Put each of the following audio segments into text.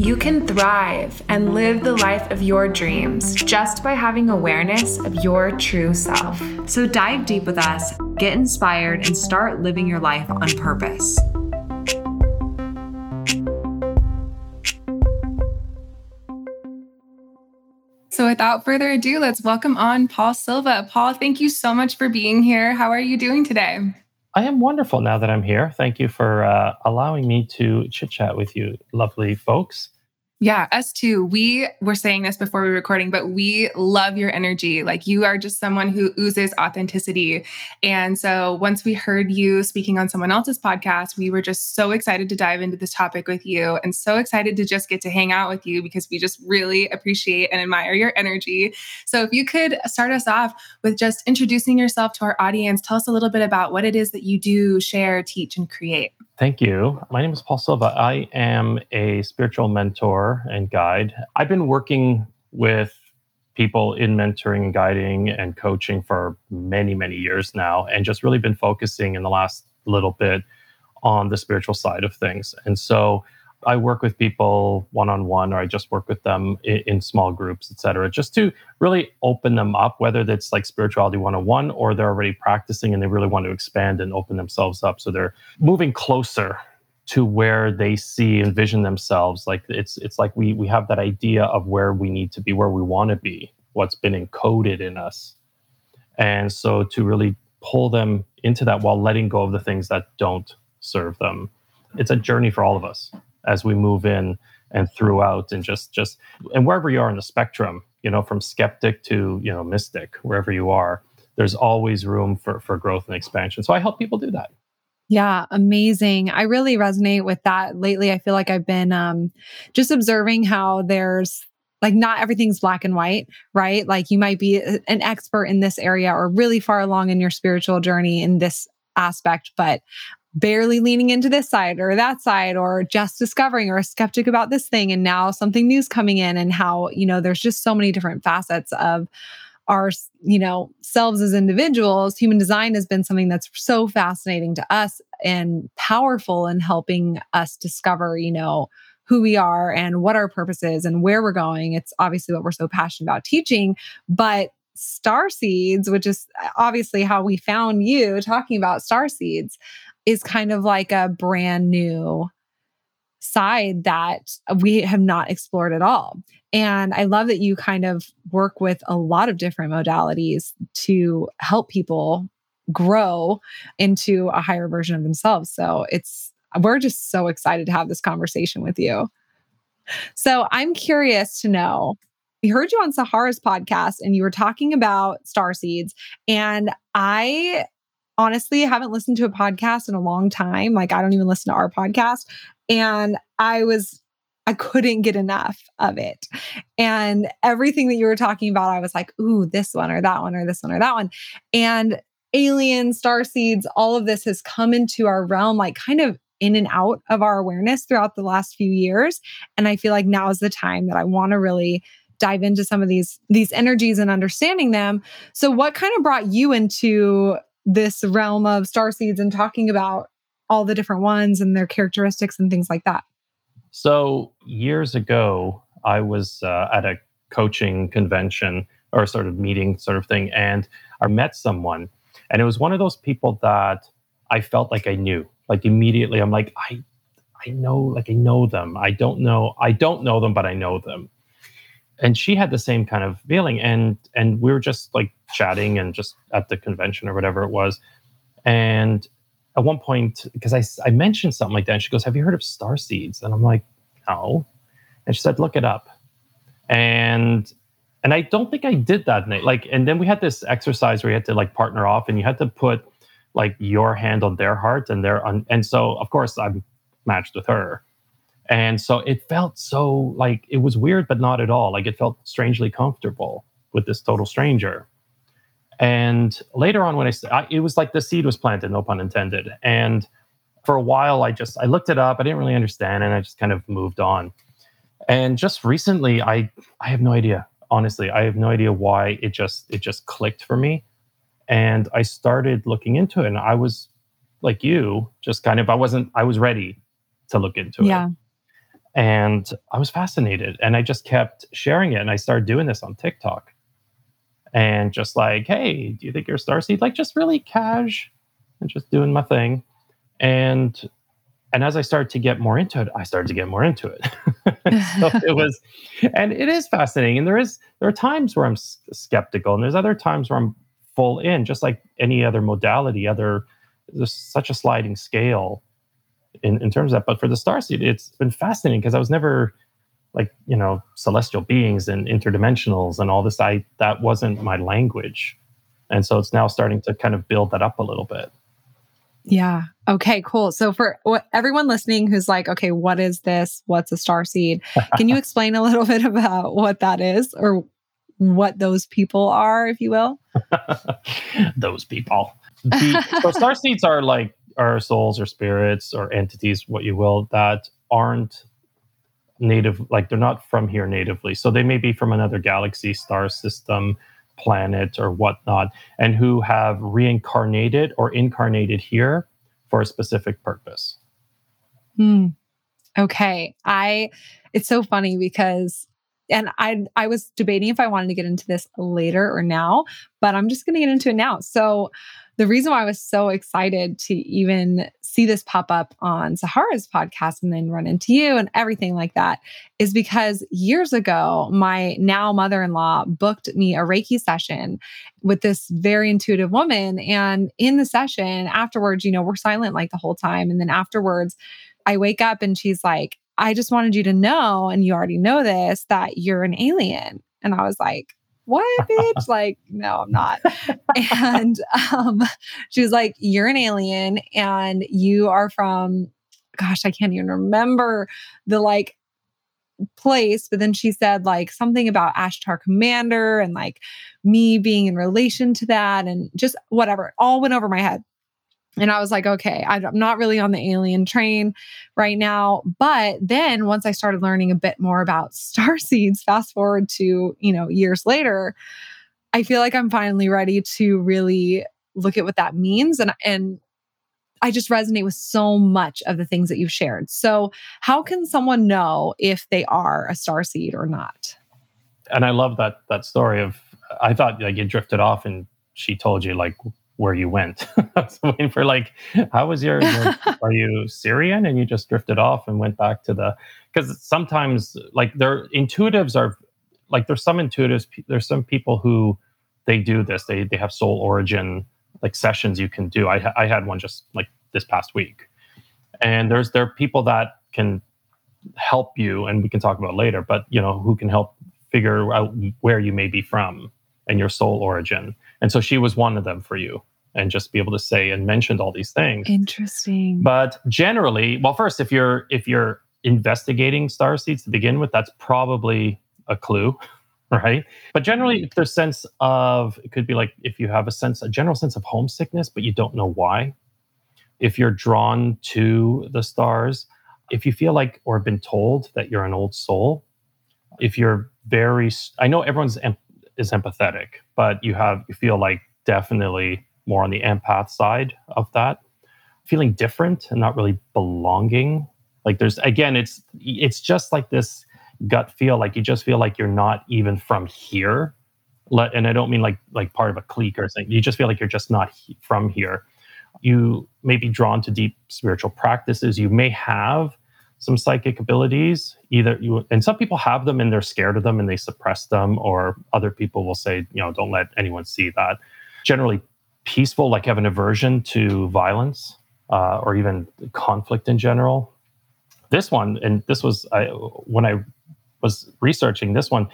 You can thrive and live the life of your dreams just by having awareness of your true self. So dive deep with us, get inspired, and start living your life on purpose. So, without further ado, let's welcome on Paul Silva. Paul, thank you so much for being here. How are you doing today? I am wonderful now that I'm here. Thank you for uh, allowing me to chit chat with you, lovely folks. Yeah, us too. We were saying this before we were recording, but we love your energy. Like you are just someone who oozes authenticity. And so once we heard you speaking on someone else's podcast, we were just so excited to dive into this topic with you and so excited to just get to hang out with you because we just really appreciate and admire your energy. So if you could start us off with just introducing yourself to our audience, tell us a little bit about what it is that you do, share, teach, and create. Thank you. My name is Paul Silva. I am a spiritual mentor and guide. I've been working with people in mentoring and guiding and coaching for many, many years now, and just really been focusing in the last little bit on the spiritual side of things. And so I work with people one on one, or I just work with them in, in, small groups, et cetera, just to really open them up, whether that's like spirituality 101 or they're already practicing and they really want to expand and open themselves up. So they're moving closer to where they see and vision themselves. Like it's it's like we we have that idea of where we need to be, where we want to be, what's been encoded in us. And so to really pull them into that while letting go of the things that don't serve them. It's a journey for all of us as we move in and throughout and just just and wherever you are in the spectrum you know from skeptic to you know mystic wherever you are there's always room for for growth and expansion so i help people do that yeah, amazing. I really resonate with that lately. I feel like I've been um, just observing how there's like not everything's black and white, right? Like you might be an expert in this area or really far along in your spiritual journey in this aspect, but barely leaning into this side or that side or just discovering or a skeptic about this thing. And now something new's coming in and how you know there's just so many different facets of our you know selves as individuals. Human design has been something that's so fascinating to us and powerful in helping us discover you know who we are and what our purpose is and where we're going. It's obviously what we're so passionate about teaching but star seeds which is obviously how we found you talking about star seeds is kind of like a brand new side that we have not explored at all. And I love that you kind of work with a lot of different modalities to help people grow into a higher version of themselves. So it's, we're just so excited to have this conversation with you. So I'm curious to know we heard you on Sahara's podcast and you were talking about star seeds. And I honestly I haven't listened to a podcast in a long time. Like I don't even listen to our podcast. And I was I couldn't get enough of it. And everything that you were talking about, I was like, ooh, this one or that one or this one or that one. And aliens, star seeds, all of this has come into our realm, like kind of in and out of our awareness throughout the last few years. And I feel like now is the time that I want to really dive into some of these these energies and understanding them. So what kind of brought you into this realm of star seeds and talking about all the different ones and their characteristics and things like that? So, years ago, I was uh, at a coaching convention or sort of meeting sort of thing, and I met someone, and it was one of those people that I felt like I knew. Like immediately, I'm like, I, I know, like I know them. I don't know, I don't know them, but I know them and she had the same kind of feeling. And and we were just like chatting and just at the convention or whatever it was. And at one point because I, I mentioned something like that and she goes have you heard of star seeds? And i'm like no. And she said look it up. And and i don't think i did that night. Like and then we had this exercise where you had to like partner off and you had to put like your hand on their heart and their on and so of course i'm matched with her and so it felt so like it was weird, but not at all. Like it felt strangely comfortable with this total stranger. And later on, when I, I, it was like the seed was planted, no pun intended. And for a while, I just I looked it up. I didn't really understand, and I just kind of moved on. And just recently, I I have no idea. Honestly, I have no idea why it just it just clicked for me. And I started looking into it, and I was like you, just kind of I wasn't I was ready to look into yeah. it. And I was fascinated, and I just kept sharing it. And I started doing this on TikTok and just like, hey, do you think you're a star seed? Like just really cash and just doing my thing. And and as I started to get more into it, I started to get more into it. so it was, and it is fascinating. And there is there are times where I'm skeptical, and there's other times where I'm full in, just like any other modality. Other there's such a sliding scale in in terms of that. But for the star seed, it's been fascinating because I was never like you know celestial beings and interdimensionals and all this i that wasn't my language. And so it's now starting to kind of build that up a little bit. Yeah. Okay cool. So for everyone listening who's like okay what is this? What's a star seed? Can you explain a little bit about what that is or what those people are if you will? Those people. The, so star seeds are like are souls or spirits or entities what you will that aren't native, like they're not from here natively. So they may be from another galaxy, star system, planet, or whatnot, and who have reincarnated or incarnated here for a specific purpose. Hmm. Okay. I, it's so funny because and I I was debating if I wanted to get into this later or now, but I'm just going to get into it now. So the reason why I was so excited to even see this pop up on Sahara's podcast and then run into you and everything like that is because years ago, my now mother in law booked me a Reiki session with this very intuitive woman. And in the session afterwards, you know, we're silent like the whole time. And then afterwards, I wake up and she's like, I just wanted you to know, and you already know this, that you're an alien. And I was like, what bitch? Like no i'm not. And um she was like you're an alien and you are from gosh i can't even remember the like place. But then she said like something about ashtar commander and like me being in relation to that and just whatever It all went over my head and I was like, okay, I'm not really on the alien train right now. But then once I started learning a bit more about star seeds, fast forward to, you know, years later, I feel like I'm finally ready to really look at what that means. And, and I just resonate with so much of the things that you've shared. So, how can someone know if they are a star seed or not? And I love that that story of I thought like you drifted off and she told you like where you went. I was waiting for like, how was your, your are you Sirian? And you just drifted off and went back to the, because sometimes like their intuitives are like, there's some intuitives, there's some people who they do this, they, they have soul origin like sessions you can do. I, I had one just like this past week. And there's, there are people that can help you and we can talk about later, but you know, who can help figure out where you may be from and your soul origin. And so she was one of them for you and just be able to say and mentioned all these things. Interesting. But generally, well, first, if you're if you're investigating star seeds to begin with, that's probably a clue, right? But generally, if there's sense of it could be like if you have a sense, a general sense of homesickness, but you don't know why. If you're drawn to the stars, if you feel like or have been told that you're an old soul, if you're very, I know everyone's em- is empathetic, but you have you feel like definitely more on the empath side of that. Feeling different and not really belonging. Like there's again it's it's just like this gut feel like you just feel like you're not even from here. Let, and i don't mean like like part of a clique or something. You just feel like you're just not he, from here. You may be drawn to deep spiritual practices. You may have some psychic abilities either you and some people have them and they're scared of them and they suppress them or other people will say you know don't let anyone see that. Generally peaceful, like have an aversion to violence uh, or even conflict in general. This one, and this was I, when I was researching this one,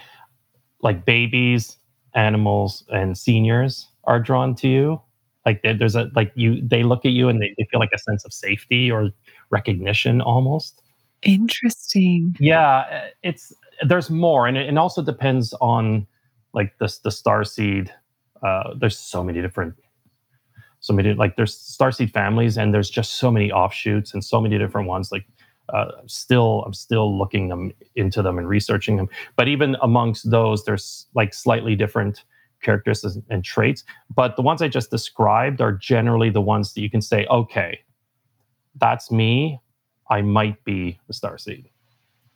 like babies, animals, and seniors are drawn to you. Like there's a like you, they look at you and they, they feel like a sense of safety or recognition almost. Interesting. Yeah, it's there's more, and it, it also depends on like the the star seed Uh, there's so many different, so many like there's starseed families, and there's just so many offshoots and so many different ones. Like, uh, still, I'm still looking them into them and researching them. But even amongst those, there's like slightly different characteristics and traits. But the ones I just described are generally the ones that you can say, okay, that's me. I might be a starseed.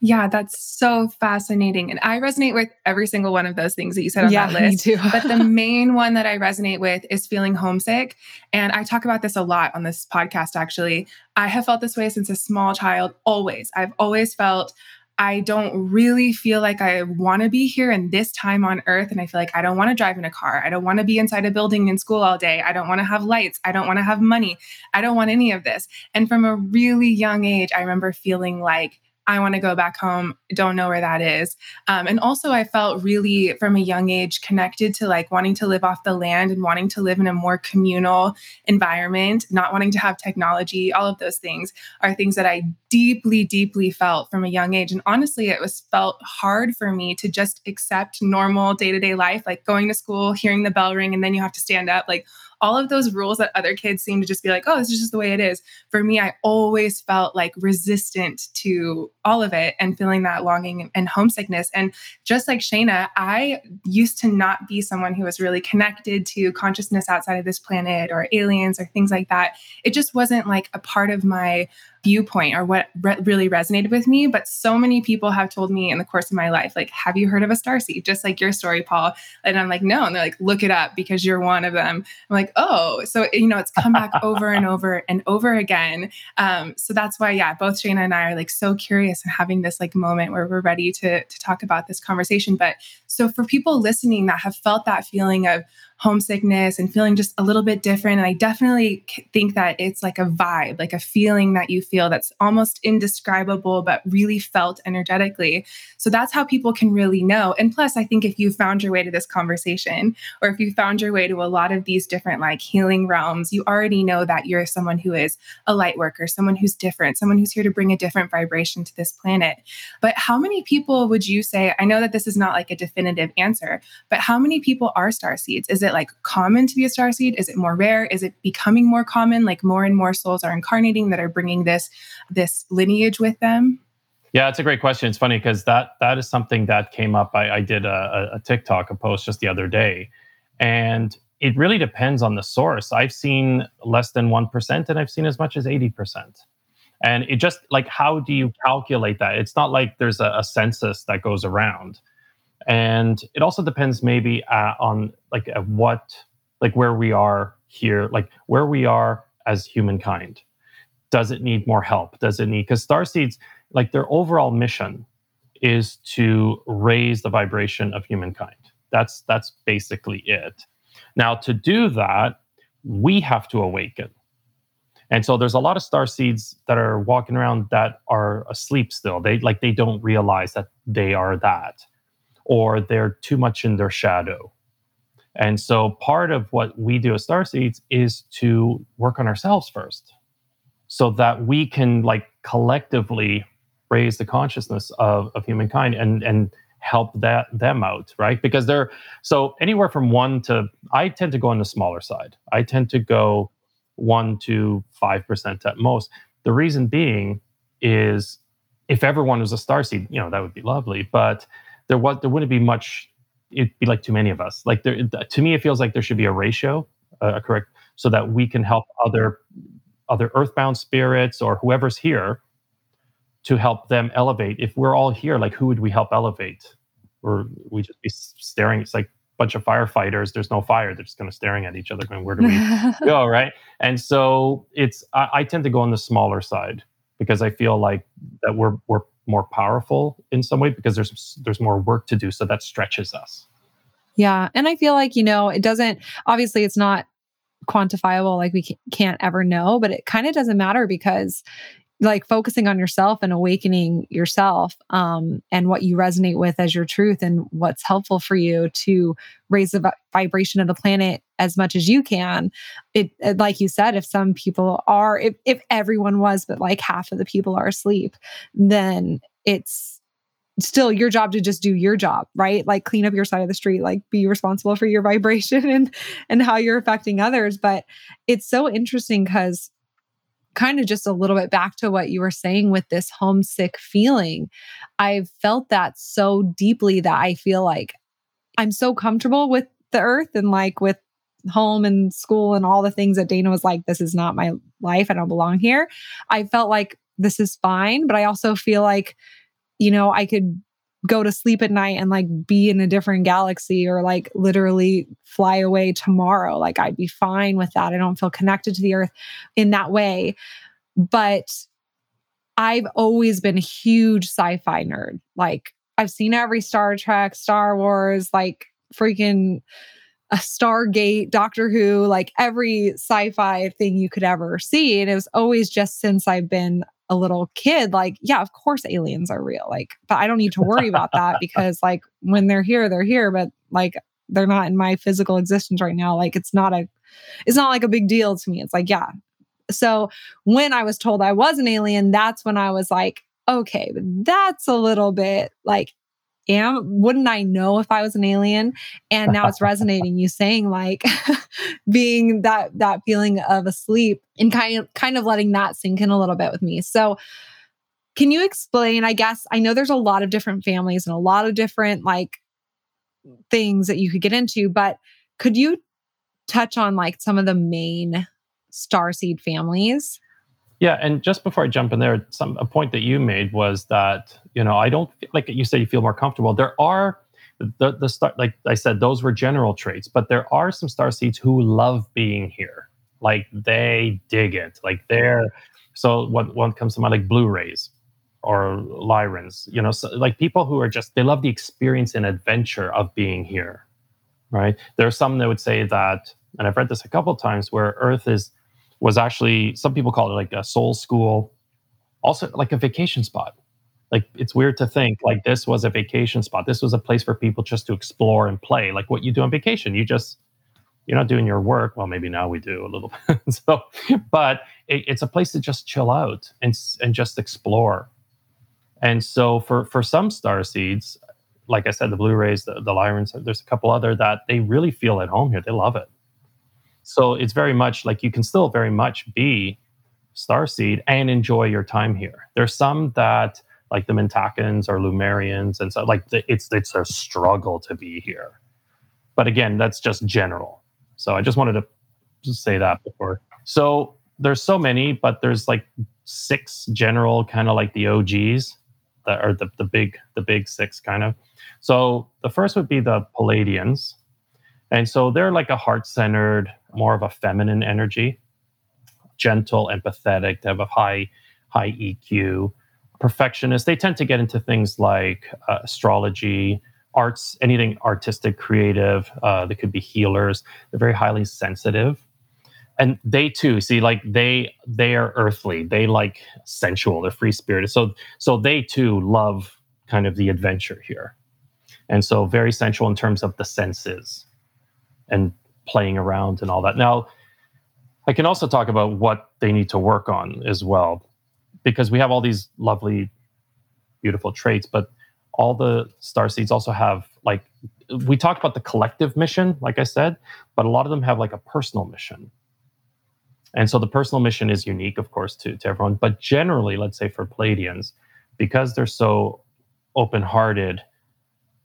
Yeah, that's so fascinating. And I resonate with every single one of those things that you said on yeah, that list. Me too. but the main one that I resonate with is feeling homesick. And I talk about this a lot on this podcast, actually. I have felt this way since a small child, always. I've always felt I don't really feel like I want to be here in this time on earth. And I feel like I don't want to drive in a car. I don't want to be inside a building in school all day. I don't want to have lights. I don't want to have money. I don't want any of this. And from a really young age, I remember feeling like I want to go back home. Don't know where that is. Um, and also, I felt really from a young age connected to like wanting to live off the land and wanting to live in a more communal environment, not wanting to have technology. All of those things are things that I deeply, deeply felt from a young age. And honestly, it was felt hard for me to just accept normal day to day life, like going to school, hearing the bell ring, and then you have to stand up. Like all of those rules that other kids seem to just be like, oh, this is just the way it is. For me, I always felt like resistant to all of it and feeling that longing and homesickness. And just like Shayna, I used to not be someone who was really connected to consciousness outside of this planet or aliens or things like that. It just wasn't like a part of my viewpoint or what re- really resonated with me. But so many people have told me in the course of my life, like, have you heard of a star seed? Just like your story, Paul. And I'm like, no. And they're like, look it up because you're one of them. I'm like, oh, so, you know, it's come back over and over and over again. Um, so that's why, yeah, both Shayna and I are like so curious and having this like moment where we're ready to, to talk about this conversation. But so for people listening that have felt that feeling of, homesickness and feeling just a little bit different. And I definitely think that it's like a vibe, like a feeling that you feel that's almost indescribable, but really felt energetically. So that's how people can really know. And plus, I think if you found your way to this conversation, or if you found your way to a lot of these different like healing realms, you already know that you're someone who is a light worker, someone who's different, someone who's here to bring a different vibration to this planet. But how many people would you say? I know that this is not like a definitive answer, but how many people are star seeds? Is it it like common to be a star seed? Is it more rare? Is it becoming more common? Like more and more souls are incarnating that are bringing this this lineage with them? Yeah, it's a great question. It's funny because that that is something that came up. I, I did a, a TikTok, a post just the other day, and it really depends on the source. I've seen less than one percent, and I've seen as much as eighty percent. And it just like how do you calculate that? It's not like there's a, a census that goes around and it also depends maybe uh, on like at what like where we are here like where we are as humankind. Does it need more help? Does it need because star seeds like their overall mission is to raise the vibration of humankind. That's that's basically it. Now to do that we have to awaken. And so there's a lot of star seeds that are walking around that are asleep still. They like they don't realize that they are that or they're too much in their shadow. And so part of what we do as Star Seeds is to work on ourselves first so that we can like collectively raise the consciousness of, of humankind and and help that them out, right? Because they're so anywhere from one to I tend to go on the smaller side. I tend to go one to five percent at most. The reason being is if everyone was a star seed, you know, that would be lovely. But there was there wouldn't be much. It'd be like too many of us. Like there, to me, it feels like there should be a ratio, uh, correct, so that we can help other other earthbound spirits or whoever's here to help them elevate. If we're all here, like who would we help elevate? Or we just be staring? It's like a bunch of firefighters. There's no fire. They're just kind of staring at each other, going, "Where do we go?" Right? And so it's. I, I tend to go on the smaller side because I feel like that we're we're more powerful in some way because there's there's more work to do. So that stretches us. Yeah. And i feel like you know it doesn't obviously it's not quantifiable like we can't ever know but it kind of doesn't matter because like focusing on yourself and awakening yourself um, and what you resonate with as your truth and what's helpful for you to raise the vibration of the planet as much as you can it, it like you said if some people are if, if everyone was but like half of the people are asleep then it's still your job to just do your job, right? Like clean up your side of the street, like be responsible for your vibration and and how you're affecting others. But it's so interesting because kind of just a little bit back to what you were saying with this homesick feeling. I've felt that so deeply that I feel like I'm so comfortable with the earth and like with home and school and all the things that Dana was like, this is not my life. I don't belong here. I felt like this is fine, but I also feel like you know, I could go to sleep at night and like be in a different galaxy or like literally fly away tomorrow. Like I'd be fine with that. I don't feel connected to the earth in that way. But I've always been a huge sci fi nerd. Like I've seen every Star Trek, Star Wars, like freaking a Stargate, Doctor Who, like every sci fi thing you could ever see. And it was always just since I've been a little kid, like, yeah, of course aliens are real. Like, but I don't need to worry about that because like when they're here, they're here, but like they're not in my physical existence right now. Like it's not a it's not like a big deal to me. It's like, yeah. So when I was told I was an alien, that's when I was like, okay, that's a little bit like am wouldn't i know if i was an alien? And now it's resonating you saying like being that that feeling of asleep and kind of kind of letting that sink in a little bit with me. So can you explain i guess i know there's a lot of different families and a lot of different like things that you could get into but could you touch on like some of the main star seed families yeah, and just before I jump in there, some a point that you made was that you know I don't like you said you feel more comfortable. There are the the star like I said those were general traits, but there are some star seeds who love being here. Like they dig it. Like they're so what one comes to mind like blue rays or Lyrans, you know, so like people who are just they love the experience and adventure of being here. Right? There are some that would say that, and I've read this a couple times where Earth is was actually some people call it like a soul school, also like a vacation spot. Like it's weird to think like this was a vacation spot. This was a place for people just to explore and play, like what you do on vacation. You just you're not doing your work. Well, maybe now we do a little bit. so, but it, it's a place to just chill out and and just explore. And so for for some star seeds, like I said, the blue rays, the, the Lyrans, there's a couple other that they really feel at home here. They love it. So it's very much like you can still very much be starseed and enjoy your time here. There's some that like the Mintakans or Lemurians and so like the, it's it's a struggle to be here. But again, that's just general. So I just wanted to say that before. So there's so many, but there's like six general kind of like the OGs that are the, the big the big six kind of. So the first would be the Pleiadians. And so they're like a heart centered, more of a feminine energy, gentle, empathetic, they have a high, high EQ, perfectionist. They tend to get into things like uh, astrology, arts, anything artistic, creative. Uh, they could be healers. They're very highly sensitive. And they too, see, like they they are earthly. They like sensual. They're free spirited. So so they too love kind of the adventure here, and so very sensual in terms of the senses and playing around and all that. Now, I can also talk about what they need to work on as well, because we have all these lovely, beautiful traits, but all the star seeds also have like we talked about the collective mission, like I said, but a lot of them have like a personal mission. And so the personal mission is unique, of course, to, to everyone. But generally, let's say for Pleiadians, because they're so open hearted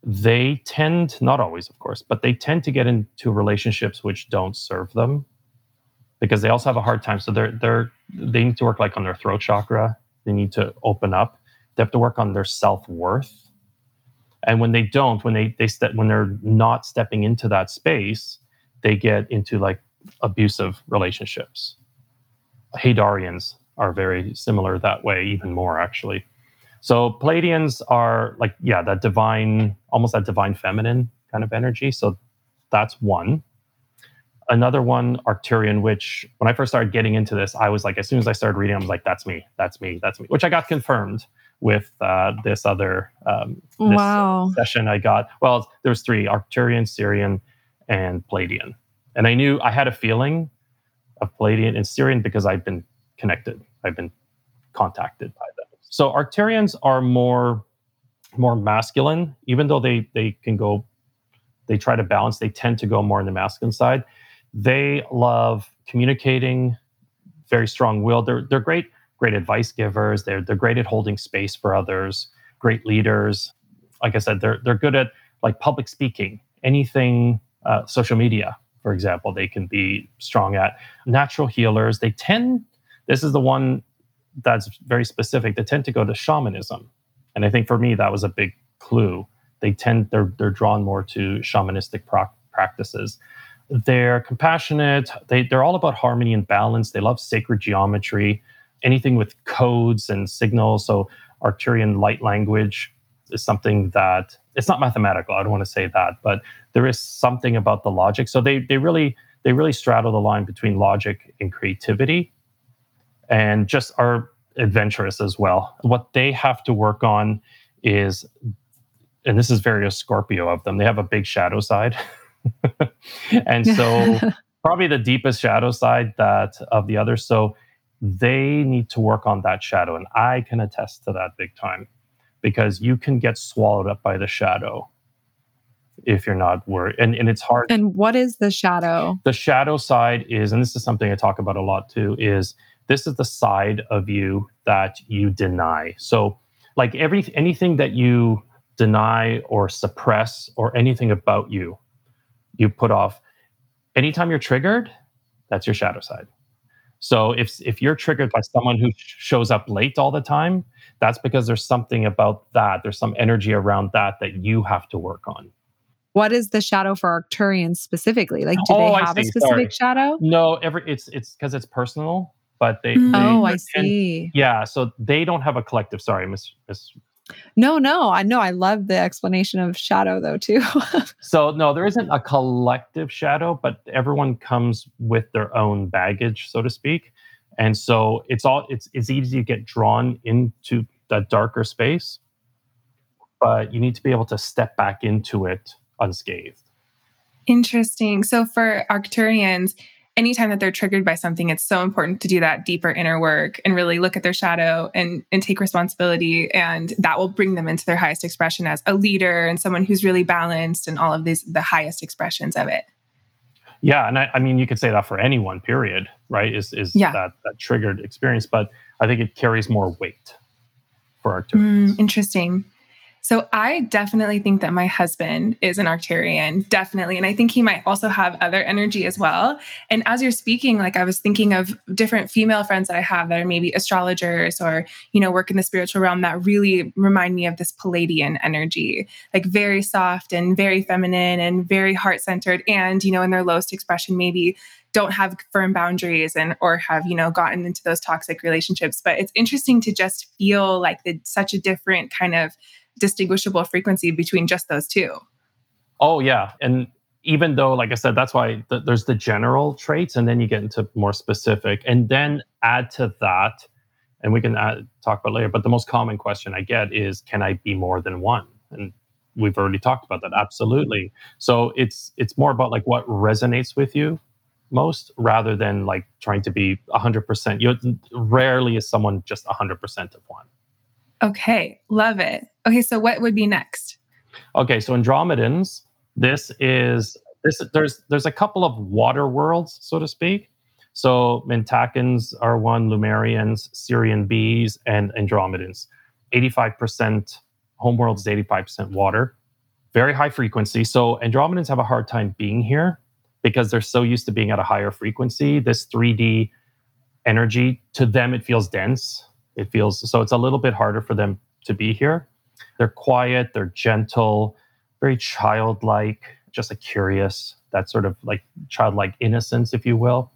they tend, not always, of course, but they tend to get into relationships which don't serve them because they also have a hard time. So they're they're they need to work like on their throat chakra. They need to open up. They have to work on their self worth. And when they don't, when they they step when they're not stepping into that space, they get into like abusive relationships. Hadarians are very similar that way, even more actually. So Pleiadians are like, yeah, that divine, almost that divine feminine kind of energy. So that's one. Another one, Arcturian, which when I first started getting into this, I was like, as soon as I started reading, I was like, that's me, that's me, that's me, which I got confirmed with uh, this other um, this wow. session I got. Well, there was three, Arcturian, Sirian, and Pleiadian. And I knew I had a feeling of Pleiadian and Sirian because I've been connected. I've been contacted by them. So Arcturians are more more masculine, even though they they can go, they try to balance. They tend to go more on the masculine side. They love communicating, very strong will. They're they're great great advice givers. They're they're great at holding space for others. Great leaders. Like I said, they're they're good at like public speaking. Anything uh, social media, for example, they can be strong at. Natural healers. They tend. This is the one that's very specific. They tend to go to shamanism, and I think for me that was a big clue. They tend they're they're drawn more to shamanistic pro- practices. They're compassionate. They they're all about harmony and balance. They love sacred geometry anything with codes and signals. So Arcturian light language is something that it's not mathematical. I don't want to say that, but there is something about the logic. So they they really they really straddle the line between logic and creativity, and just are adventurous as well. What they have to work on is, and this is very a Scorpio of them. They have a big shadow side, and so probably the deepest shadow side that of the others. So they need to work on that shadow. And I can attest to that big time because you can get swallowed up by the shadow if you're not worried. And, and it's hard. And what is the shadow? The shadow side is, and this is something I talk about a lot too, is this is the side of you that you deny. So, like every anything that you deny or suppress or anything about you, you put off. Anytime you're triggered, that's your shadow side. So if if you're triggered by someone who shows up late all the time, that's because there's something about that. There's some energy around that that you have to work on. What is the shadow for Arcturians specifically? Like, do oh, they have a specific Sorry. shadow? No, every it's it's because it's personal, but they. Mm. they oh, I see. Yeah, so they don't have a collective. Sorry, Miss Miss no, no, I know. I love the explanation of shadow though too. so no, there isn't a collective shadow, but everyone comes with their own baggage, so to speak. And so it's all it's it's easy to get drawn into that darker space, but you need to be able to step back into it unscathed. Interesting. So for Arcturians, anytime that they're triggered by something, it's so important to do that deeper inner work and really look at their shadow and, and take responsibility. And that will bring them into their highest expression as a leader and someone who's really balanced and all of these, the highest expressions of it. Yeah. And I, I mean, you could say that for anyone, period, right? Is, is yeah. that, that triggered experience, but I think it carries more weight for our mm, Interesting. So I definitely think that my husband is an Arcturian, definitely. And I think he might also have other energy as well. And as you're speaking, like I was thinking of different female friends that I have that are maybe astrologers or, you know, work in the spiritual realm that really remind me of this Pleiadian energy, like very soft and very feminine and very heart centered. And, you know, in their lowest expression, maybe don't have firm boundaries and or have you know gotten into those toxic relationships but it's interesting to just feel like the, such a different kind of distinguishable frequency between just those two. Oh, yeah. And even though, like I said, that's why th- there's the general traits, and then you get into more specific, and then add to that, and we can add, talk about later. But the most common question I get is, "Can I be more than one?" And we've already talked about that. Absolutely. So it's it's more about like what resonates with you most, rather than like trying to be hundred percent. You rarely is someone just hundred percent of one. Okay, love it. Okay, so what would be next? Okay, so Andromedans, this is this there's there's a couple of water worlds, so to speak. So Mintakans are one, Lemurians, Sirian bees, and Andromedans. 85% homeworld is 85% water. Very high frequency. So Andromedans have a hard time being here because they're so used to being at a higher frequency. This 3D energy, to them, it feels dense. It feels so it's a little bit harder for them to be here. They're quiet, they're gentle, very childlike, just a curious, that sort of like childlike innocence, if you will.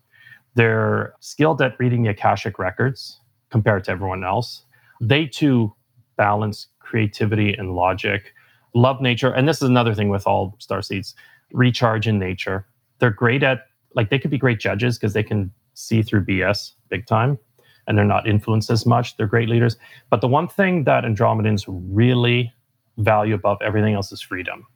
They're skilled at reading the Akashic records compared to everyone else. They too balance creativity and logic, love nature. And this is another thing with all star seeds recharge in nature. They're great at, like, they could be great judges because they can see through BS big time and they're not influenced as much. They're great leaders. But the one thing that Andromedans really value above everything else is freedom.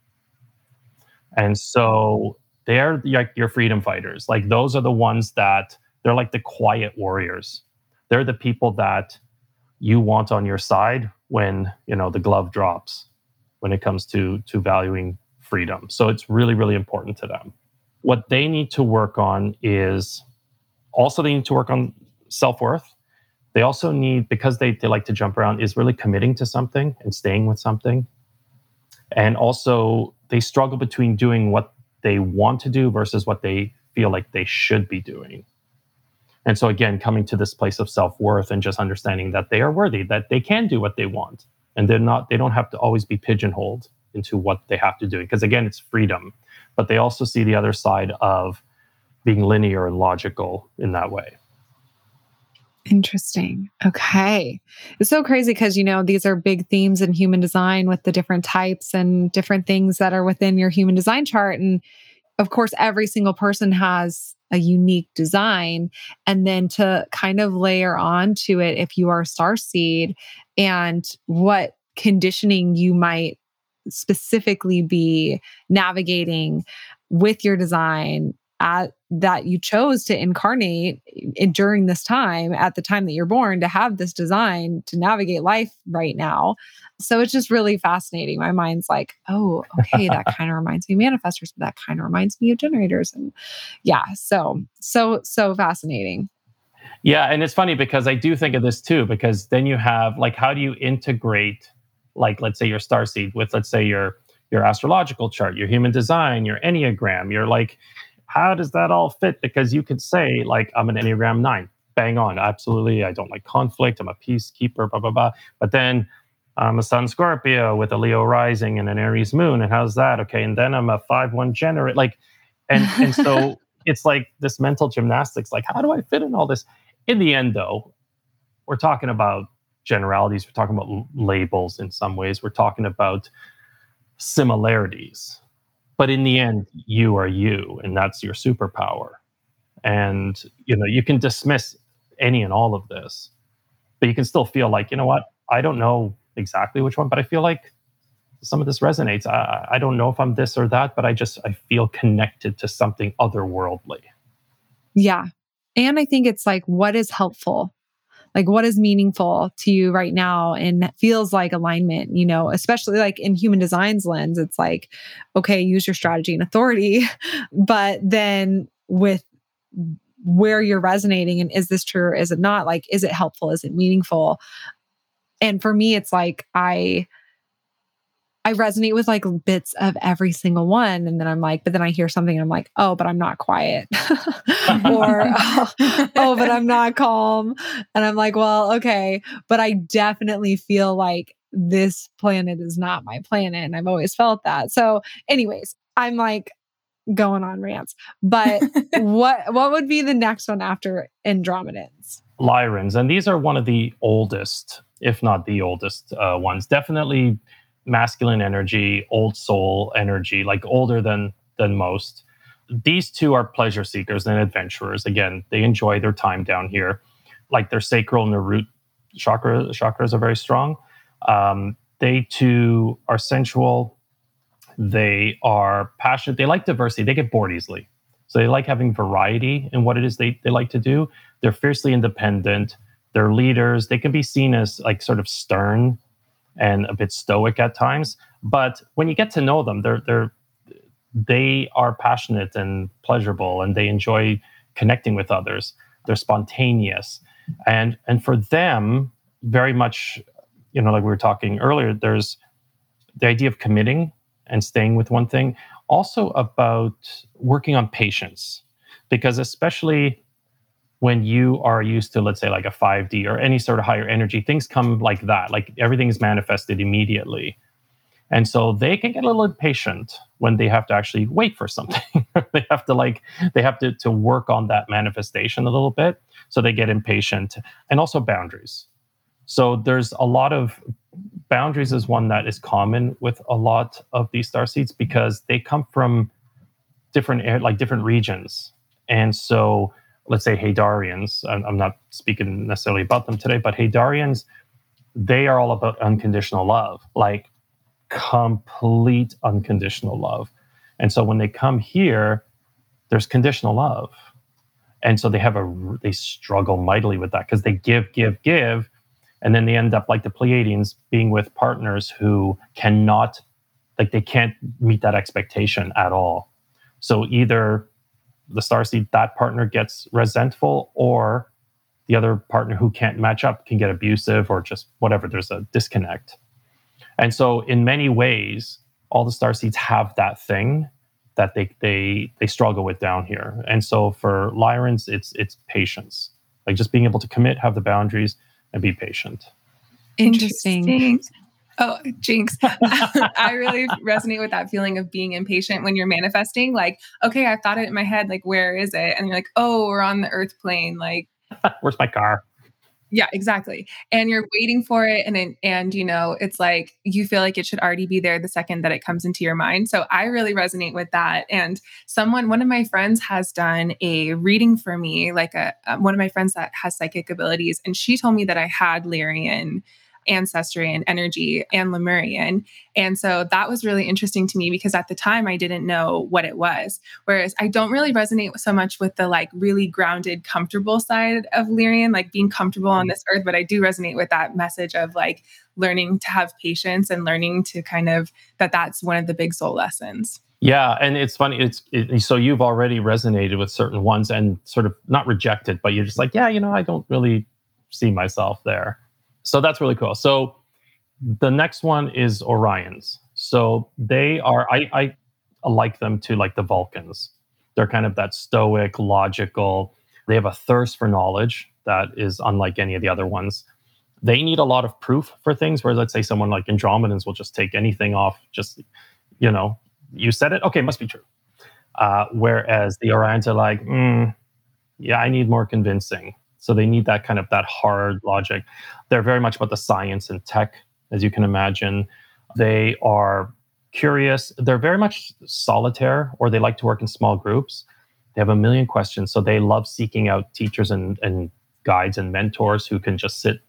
And so they're like your freedom fighters. Like those are the ones that they're like the quiet warriors. They're the people that you want on your side when, you know, the glove drops when it comes to to valuing freedom. So it's really really important to them. What they need to work on is also they need to work on self-worth. They also need because they they like to jump around is really committing to something and staying with something. And also they struggle between doing what they want to do versus what they feel like they should be doing. And so again, coming to this place of self-worth and just understanding that they are worthy, that they can do what they want. And they're not, they don't have to always be pigeonholed into what they have to do. Because again, it's freedom. But they also see the other side of being linear and logical in that way. Interesting. Okay. It's so crazy because, you know, these are big themes in human design with the different types and different things that are within your human design chart. And of course, every single person has a unique design and then to kind of layer on to it if you are a star seed and what conditioning you might specifically be navigating with your design at that you chose to incarnate in, during this time at the time that you're born to have this design to navigate life right now. So it's just really fascinating. My mind's like oh okay that kind of reminds me of manifestors but that kind of reminds me of generators. And yeah so so so fascinating. Yeah and it's funny because i do think of this too because then you have like how do you integrate like let's say your star seed with let's say your your astrological chart your human design your enneagram your like how does that all fit? Because you could say, like, I'm an Enneagram 9, bang on, absolutely. I don't like conflict. I'm a peacekeeper, blah, blah, blah. But then I'm a Sun Scorpio with a Leo rising and an Aries moon. And how's that? Okay. And then I'm a 5 1 generate. Like, and, and so it's like this mental gymnastics. Like, how do I fit in all this? In the end, though, we're talking about generalities. We're talking about labels in some ways. We're talking about similarities but in the end you are you and that's your superpower. And you know you can dismiss any and all of this but you can still feel like you know what? I don't know exactly which one but i feel like some of this resonates. I, I don't know if i'm this or that but i just i feel connected to something otherworldly. Yeah. And i think it's like what is helpful like what is meaningful to you right now and feels like alignment you know especially like in human designs lens it's like okay use your strategy and authority but then with where you're resonating and is this true or is it not? Like is it helpful? Is it meaningful? And for me it's like i I resonate with like bits of every single one. And then I'm like, but then I hear something and I'm like, oh, but I'm not quiet. or, oh, oh, but I'm not calm. And I'm like, well, okay. But I definitely feel like this planet is not my planet. And I've always felt that. So, anyways, I'm like, going on rants but what what would be the next one after andromedans lyrans and these are one of the oldest if not the oldest uh, ones definitely masculine energy, old soul energy, like older than than most. These two are pleasure seekers and adventurers. Again, they enjoy their time down here. Like their sacral and their root chakra chakras are very strong. Um, they too are sensual. They are passionate. They like diversity. They get bored easily. So they like having variety in what it is they, they like to do. They're fiercely independent. They're leaders. They can be seen as like sort of stern and a bit stoic at times. But when you get to know them, they're they're they are passionate and pleasurable, and they enjoy connecting with others. They're spontaneous, and and for them, very much, you know, like we were talking earlier. There's the idea of committing and staying with one thing. Also about working on patience, because especially when you are used to let's say like a 5d or any sort of higher energy things come like that like everything is manifested immediately. And so they can get a little impatient when they have to actually wait for something. They have to like they have to, to work on that manifestation a little bit. So they get impatient. And also boundaries. So there's a lot of boundaries is one that is common with a lot of these star seeds because they come from different like different regions. And so let's say Hadarians, I'm not speaking necessarily about them today, but Hadarians, they are all about unconditional love, like complete unconditional love. And so when they come here, there's conditional love. And so they have a, they struggle mightily with that because they give, give, give. And then they end up like the Pleiadians being with partners who cannot like they can't meet that expectation at all. So either the starseed that partner gets resentful or the other partner who can't match up can get abusive or just whatever there's a disconnect. And so in many ways all the star seeds have that thing that they they they struggle with down here. And so for lyrans it's it's patience. Like just being able to commit have the boundaries and be patient. Interesting, interesting. Oh, jinx. I really resonate with that feeling of being impatient when you're manifesting. Like, okay, I've thought it in my head, like, where is it? And you're like, oh, we're on the earth plane. Like, where's my car? Yeah, exactly. And you're waiting for it. And, and, you know, it's like you feel like it should already be there the second that it comes into your mind. So I really resonate with that. And someone, one of my friends has done a reading for me, like a, um, one of my friends that has psychic abilities. And she told me that I had Lyrian ancestry and energy and Lemurian. And so that was really interesting to me because at the time I didn't know what it was. Whereas I don't really resonate so much with the like really grounded, comfortable side of Lyrian, like being comfortable on mm-hmm. this earth, but I do resonate with that message of like learning to have patience and learning to kind of that that's one of the big soul lessons. Yeah, and it's funny. It's it, so you've already resonated with certain ones and sort of not rejected, but you're just like, yeah, you know, I don't really see myself there so that's really cool. So the next one is Orions. So they are I, I like them to like the Vulcans. They're kind of that stoic, logical. They have a thirst for knowledge that is unlike any of the other ones. They need a lot of proof for things. Where let's say someone like Andromedans will just take anything off, just you know, you said it, okay, must be true. Uh, whereas the Orions are like, mm, yeah, I need more convincing. So they need that kind of that hard logic. They're very much about the science and tech, as you can imagine. They are curious. They're very much solitaire, or they like to work in small groups. They have a million questions. So they love seeking out teachers and, and guides and mentors who can just sit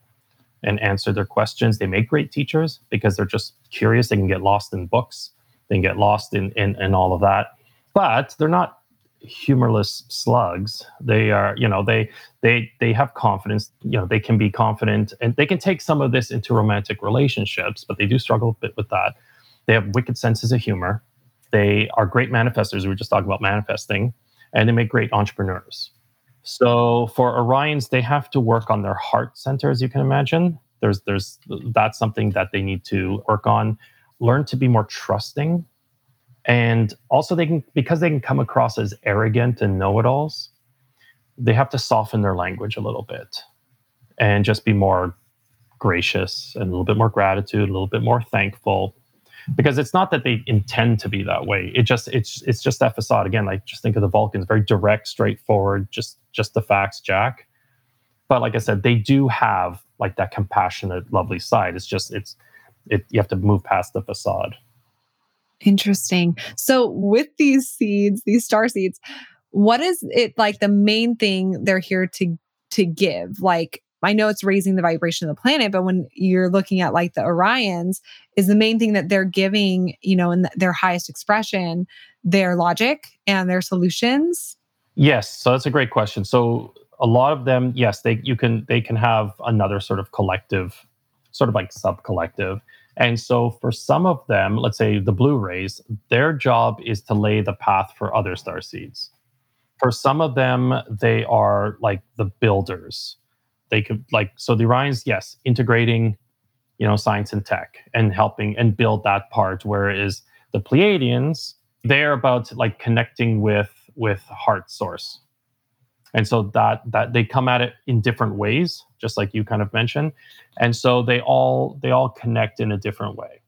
and answer their questions. They make great teachers because they're just curious. They can get lost in books, they can get lost in, in, in all of that. But they're not humorless slugs. They are you know they they they have confidence you know they can be confident and they can take some of this into romantic relationships but they do struggle a bit with that. They have wicked senses of humor. They are great manifestors. We were just talking about manifesting. And they make great entrepreneurs. So for orions they have to work on their heart center as you can imagine. There's there's that's something that they need to work on. Learn to be more trusting and also they can because they can come across as arrogant and know-it-alls they have to soften their language a little bit and just be more gracious and a little bit more gratitude a little bit more thankful. Because it's not that they intend to be that way. It just it's it's just that facade again like just think of the vulcans very direct straightforward just just the facts jack. But like i said they do have like that compassionate lovely side. It's just it's it you have to move past the facade Interesting. So, with these seeds, these star seeds, what is it like the main thing they're here to to give? Like, I know it's raising the vibration of the planet, but when you're looking at like the Orions, is the main thing that they're giving, you know, in their highest expression, their logic and their solutions? Yes. So that's a great question. So a lot of them, yes, they you can they can have another sort of collective, sort of like sub collective and so for some of them, let's say the blue rays, their job is to lay the path for other star seeds. For some of them, they are like the builders. They could like so the Orions, yes, integrating, you know, science and tech and helping and build that part. Whereas the Pleiadians, they're about like connecting with with heart source and so that that they come at it in different ways just like you kind of mentioned. And so they all they all connect in a different way.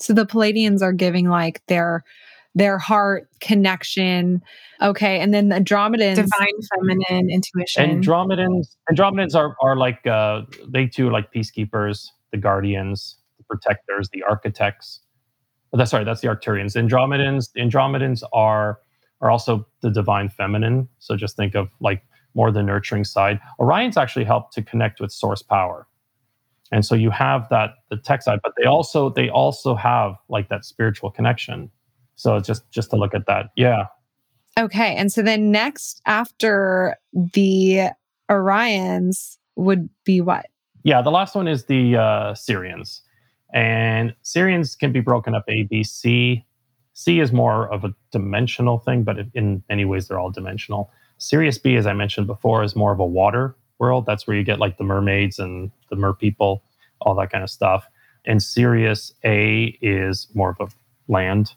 So the pleiadians are giving like their their heart connection. Okay and then the andromedans divine feminine intuition. Andromedans andromedans are are like uh they too like peacekeepers the guardians the protectors the architects. That's sorry that's the arcturians. Andromedans andromedans are are also the divine feminine. So just think of like more the nurturing side. Orions actually help to connect with source power. And so you have that the tech side, but they also they also have like that spiritual connection. So just just to look at that. Yeah. Okay. And so then next after the Orions would be what? Yeah, the last one is the uh Sirians. And Sirians can be broken up A, B, C. C is more of a dimensional thing, but in many ways they're all dimensional. Sirius B, as I mentioned before, is more of a water world. That's where you get like the mermaids and the mer people, all that kind of stuff. And Sirius A is more of a land.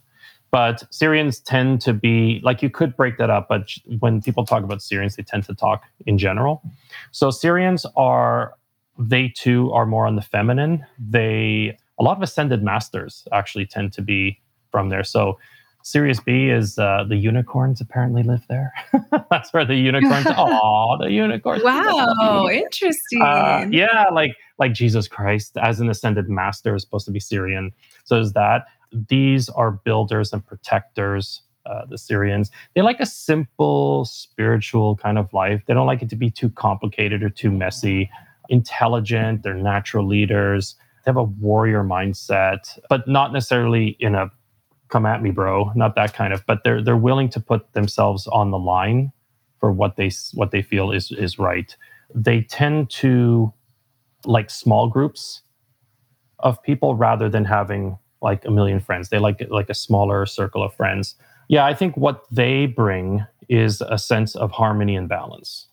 But Sirians tend to be like you could break that up, but when people talk about Sirians, they tend to talk in general. So Sirians are they too are more on the feminine. They a lot of ascended masters actually tend to be from there. So Sirius B is uh, the unicorns apparently live there. That's where the unicorns. oh, the unicorns. Wow, interesting. Uh, yeah, like like Jesus Christ as an ascended master is supposed to be Sirian. So is that these are builders and protectors. Uh, the Sirians they like a simple spiritual kind of life. They don't like it to be too complicated or too messy. Intelligent, they're natural leaders. They have a warrior mindset, but not necessarily in a come at me, bro. Not that kind of, but they're they're willing to put themselves on the line for what they what they feel is is right. They tend to like small groups of people rather than having like a million friends. They like like a smaller circle of friends. Yeah, I think what they bring is a sense of harmony and balance.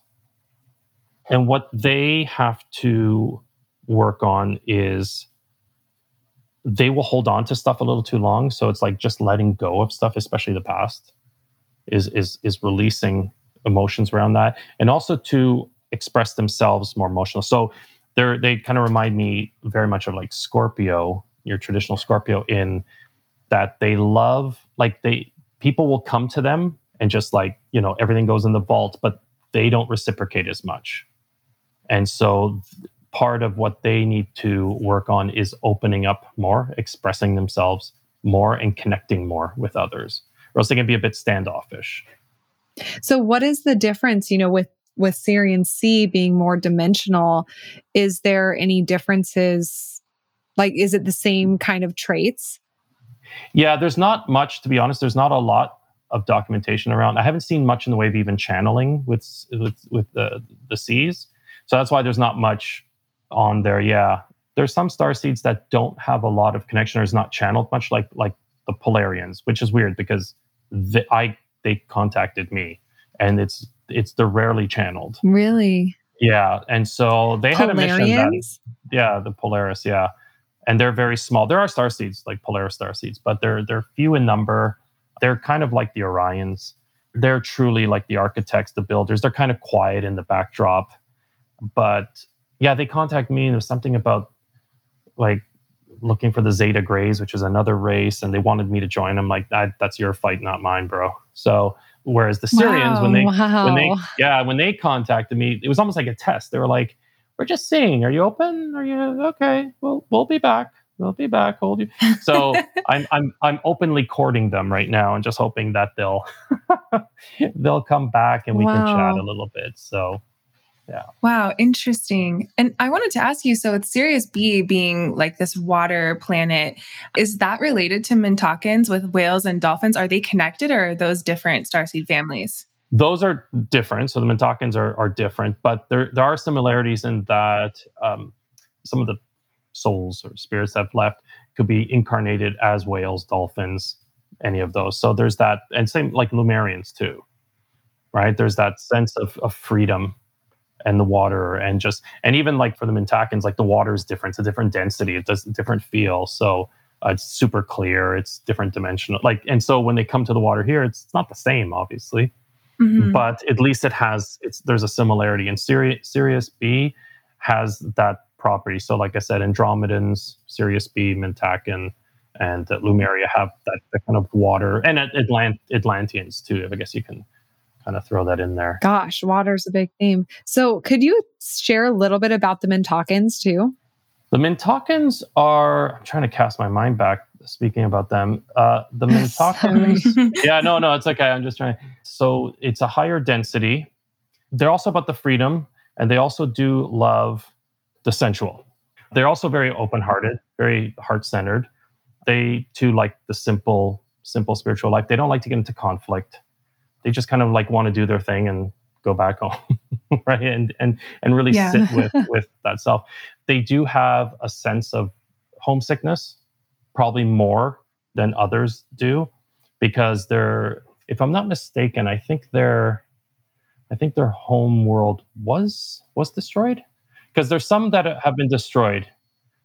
And what they have to work on is they will hold on to stuff a little too long. So it's like just letting go of stuff, especially the past, is is is releasing emotions around that, and also to express themselves more emotional. So they're they kind of remind me very much of like Scorpio, your traditional Scorpio, in that they love like they people will come to them and just like you know everything goes in the vault, but they don't reciprocate as much. And so part of what they need to work on is opening up more, expressing themselves more, and connecting more with others, or else they can be a bit standoffish. So, what is the difference, you know, with with Sirian C being more dimensional? Is there any differences? Like, is it the same kind of traits? Yeah, there's not much, to be honest. There's not a lot of documentation around. I haven't seen much in the way of even channeling with with with the the C's. So that's why there's not much on there. Yeah, there's some star seeds that don't have a lot of connection or is not channeled much, like like the Polarians, which is weird because the, I they contacted me, and it's it's they're rarely channeled. Really? Yeah, and so they Polarians? had a mission that yeah, the Polaris, yeah, and they're very small. There are star seeds like Polaris star seeds, but they're they're few in number. They're kind of like the Orions. They're truly like the architects, the builders. They're kind of quiet in the backdrop, but yeah, they contacted me and there's something about like looking for the Zeta Grays, which is another race, and they wanted me to join them. Like that, that's your fight, not mine, bro. So whereas the Sirians, wow, when they wow. when they yeah, when they contacted me, it was almost like a test. They were like, We're just seeing, are you open? Are you okay? We'll we'll be back. We'll be back. Hold you. So I'm I'm I'm openly courting them right now and just hoping that they'll they'll come back and we wow. can chat a little bit. So yeah. Wow, interesting. And I wanted to ask you so with Sirius B being like this water planet, is that related to Mintakans with whales and dolphins? Are they connected or are those different starseed families? Those are different. So the Mintakans are, are different, but there, there are similarities in that um, some of the souls or spirits that have left could be incarnated as whales, dolphins, any of those. So there's that, and same like Lemurians too, right? There's that sense of, of freedom and the water and just and even like for the Mintakans, like the water is different. It's a different density. It does a different feel. So uh, it's super clear. It's different dimensional. Like and so when they come to the water here, it's, it's not the same, obviously, mm-hmm. but at least it has. It's there's a similarity. And Sirius, Sirius B has that property. So like I said, Andromedans, Sirius B, Mintakan, and uh, Lemuria have that, that kind of water, and Atlant- Atlanteans too. I guess you can kind of throw that in there. Gosh, water's a big theme. So, could you share a little bit about the Mintakans too? The Mintakans are, I'm trying to cast my mind back speaking about them. Uh, the Mintakans, yeah, no, no, it's okay. I'm just trying. So, it's a higher density. They're also about the freedom, and they also do love the sensual. They're also very open hearted, very heart centered. They too like the simple, simple spiritual life. They don't like to get into conflict they just kind of like want to do their thing and go back home right? And and and really yeah. sit with with that self. They do have a sense of homesickness, probably more than others do, because they're, if I'm not mistaken, I think their, I think their home world was was destroyed, because there's some that have been destroyed,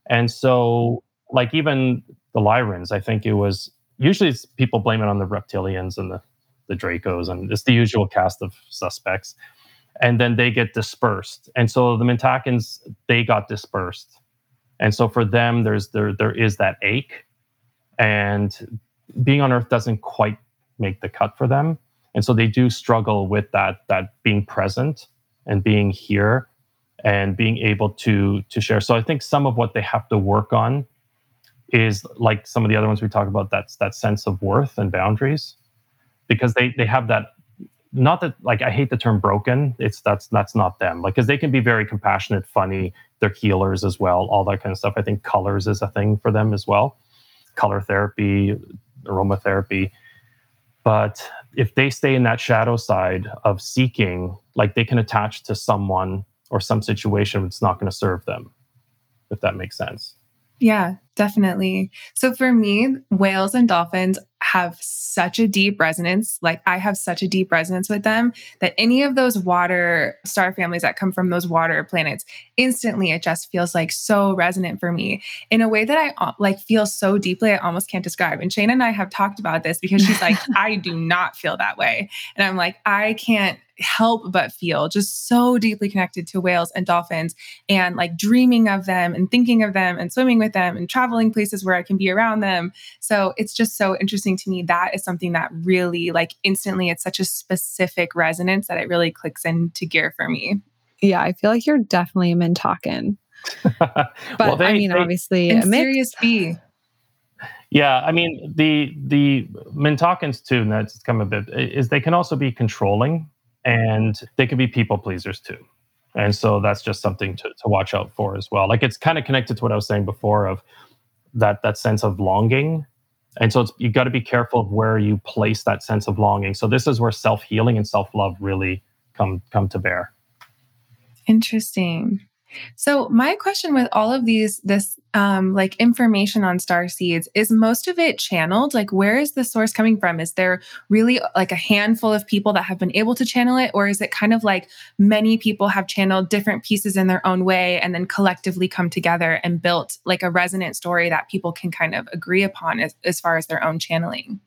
and so like even the Lyrans, I think it was usually people blame it on the reptilians and the the Dracos, and it's the usual cast of suspects and then they get dispersed. And so the Mintakans, they got dispersed. And so for them, there's there there is that ache. And being on Earth doesn't quite make the cut for them. And so they do struggle with that that being present and being here and being able to to share. So I think some of what they have to work on is like some of the other ones we talk about that's that sense of worth and boundaries because they they have that not that like I hate the term broken. It's that's that's not them. Like because they can be very compassionate, funny. They're healers as well, all that kind of stuff. I think colors is a thing for them as well. Color therapy, aromatherapy. But if they stay in that shadow side of seeking, like they can attach to someone or some situation that's not going to serve them, if that makes sense. Yeah, definitely. So for me, whales and dolphins have such a deep resonance. Like I have such a deep resonance with them that any of those water star families that come from those water planets, instantly it just feels like so resonant for me in a way that I uh, like feel so deeply I almost can't describe. And Shana and I have talked about this because she's like, I do not feel that way. And I'm like, I can't help but feel just so deeply connected to whales and dolphins and like dreaming of them and thinking of them and swimming with them and traveling places where I can be around them. So it's just so interesting to me. That is something that really like instantly it's such a specific resonance that it really clicks into gear for me. Yeah, I feel like you're definitely a Mintakan. but well, they, I mean, they, obviously, a Sirius B. Yeah, I mean the the Mintakans too, and that's come a bit is they can also be controlling and they can be people pleasers too. And so that's just something to, to watch out for as well. Like it's kind of connected to what I was saying before of that that sense of longing. And so it's you got to be careful of where you place that sense of longing. So this is where self-healing and self-love really come come to bear. Interesting. So my question with all of these, this um, like information on star seeds, is most of it channeled? Like, where is the source coming from? Is there really like a handful of people that have been able to channel it, or is it kind of like many people have channeled different pieces in their own way and then collectively come together and built like a resonant story that people can kind of agree upon as, as far as their own channeling?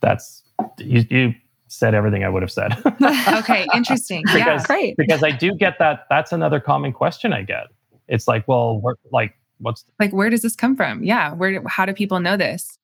That's you, you said everything I would have said. okay, interesting. because, yeah, great. because I do get that. That's another common question I get. It's like, well, like, what's like, where does this come from? Yeah, where? How do people know this?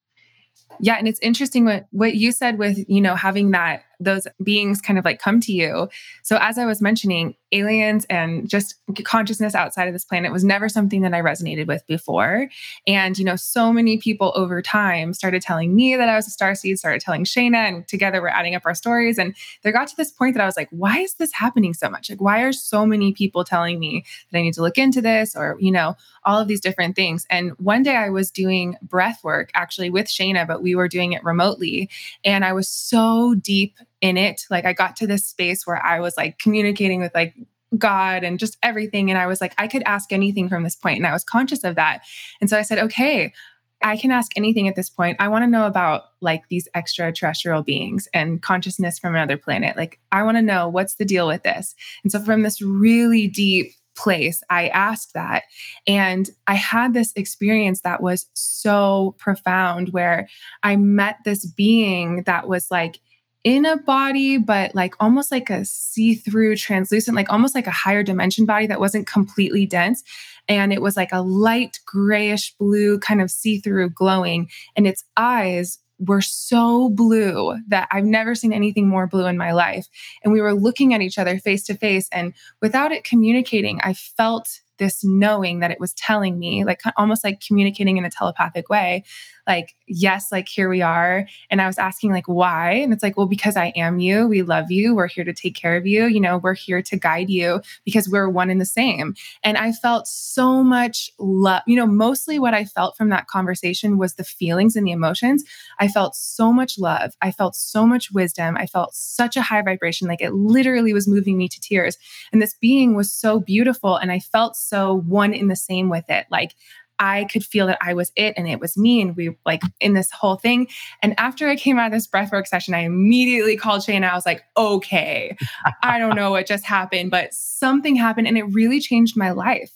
Yeah, and it's interesting what what you said with you know having that those beings kind of like come to you. So as I was mentioning, aliens and just consciousness outside of this planet was never something that I resonated with before. And you know, so many people over time started telling me that I was a star seed, started telling Shana, and together we're adding up our stories. And there got to this point that I was like, why is this happening so much? Like, why are so many people telling me that I need to look into this or, you know, all of these different things? And one day I was doing breath work actually with Shana, but we were doing it remotely. And I was so deep in it. Like I got to this space where I was like communicating with like God and just everything. And I was like, I could ask anything from this point, And I was conscious of that. And so I said, okay, I can ask anything at this point. I want to know about like these extraterrestrial beings and consciousness from another planet. Like, I want to know what's the deal with this. And so, from this really deep place, I asked that. And I had this experience that was so profound where I met this being that was like, in a body, but like almost like a see through, translucent, like almost like a higher dimension body that wasn't completely dense. And it was like a light grayish blue, kind of see through, glowing. And its eyes were so blue that I've never seen anything more blue in my life. And we were looking at each other face to face. And without it communicating, I felt this knowing that it was telling me, like almost like communicating in a telepathic way, like, yes, like here we are. And I was asking, like, why? And it's like, well, because I am you. We love you. We're here to take care of you. You know, we're here to guide you because we're one and the same. And I felt so much love. You know, mostly what I felt from that conversation was the feelings and the emotions. I felt so much love. I felt so much wisdom. I felt such a high vibration. Like it literally was moving me to tears. And this being was so beautiful. And I felt so one in the same with it. Like, I could feel that I was it and it was me. And we like in this whole thing. And after I came out of this breathwork session, I immediately called Shay and I was like, okay, I don't know what just happened, but something happened and it really changed my life.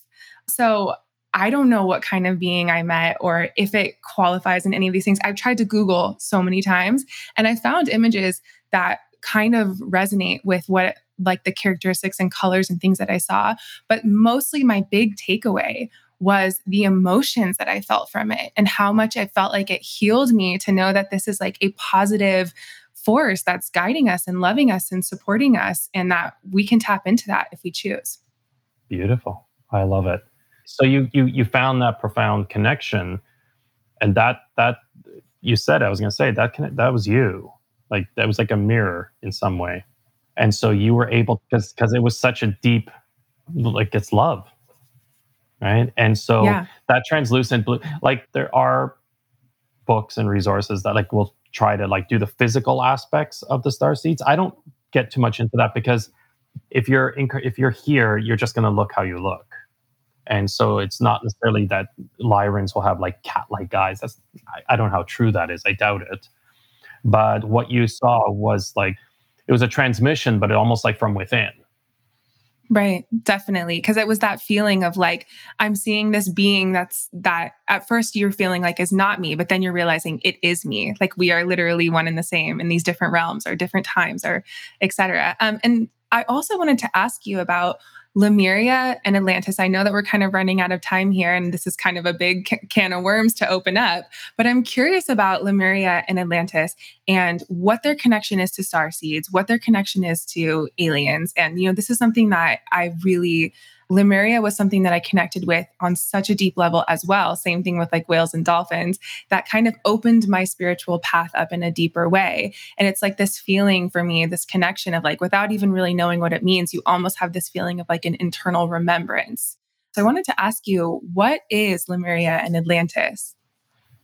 So I don't know what kind of being I met or if it qualifies in any of these things. I've tried to Google so many times and I found images that kind of resonate with what like the characteristics and colors and things that I saw. But mostly my big takeaway was the emotions that I felt from it and how much I felt like it healed me to know that this is like a positive force that's guiding us and loving us and supporting us and that we can tap into that if we choose. Beautiful. I love it. So you you you found that profound connection and that that you said I was going to say that that was you. Like that was like a mirror in some way and so you were able because because it was such a deep like it's love right and so yeah. that translucent blue like there are books and resources that like will try to like do the physical aspects of the star seeds i don't get too much into that because if you're in, if you're here you're just going to look how you look and so it's not necessarily that Lyrans will have like cat-like eyes. That's I, I don't know how true that is. I doubt it. But what you saw was like it was a transmission, but it almost like from within. Right, definitely. Because it was that feeling of like, I'm seeing this being that's that at first you're feeling like is not me, but then you're realizing it is me. Like we are literally one and the same in these different realms or different times or etc. Um, and I also wanted to ask you about Lemuria and Atlantis. I know that we're kind of running out of time here, and this is kind of a big can of worms to open up. But I'm curious about Lemuria and Atlantis and what their connection is to star seeds, what their connection is to aliens. And, you know, this is something that I really Lemuria was something that I connected with on such a deep level as well. Same thing with like whales and dolphins that kind of opened my spiritual path up in a deeper way. And it's like this feeling for me, this connection of like, without even really knowing what it means, you almost have this feeling of like an internal remembrance. So I wanted to ask you, what is Lemuria and Atlantis?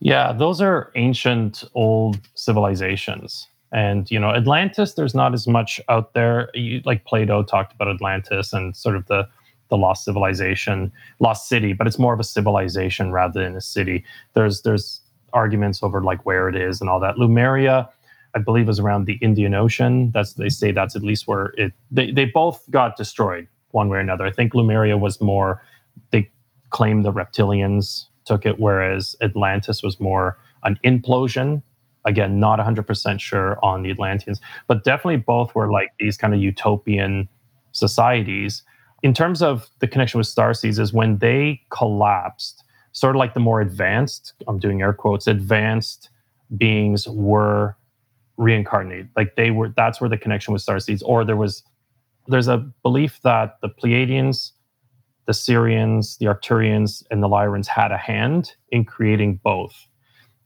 Yeah, those are ancient old civilizations. And you know, Atlantis, there's not as much out there. You, like Plato talked about Atlantis and sort of the the lost civilization, lost city, but it's more of a civilization rather than a city. There's there's arguments over like where it is and all that. Lumeria, I believe, is around the Indian Ocean. That's they say that's at least where it. They they both got destroyed one way or another. I think Lumeria was more. They claim the reptilians took it, whereas Atlantis was more an implosion. Again, not 100% sure on the Atlanteans, but definitely both were like these kind of utopian societies in terms of the connection with star seeds is when they collapsed sort of like the more advanced i'm doing air quotes advanced beings were reincarnated. Like they were that's where the connection with star seeds or there was there's a belief that the pleiadians the sirians the arcturians and the lyrans had a hand in creating both.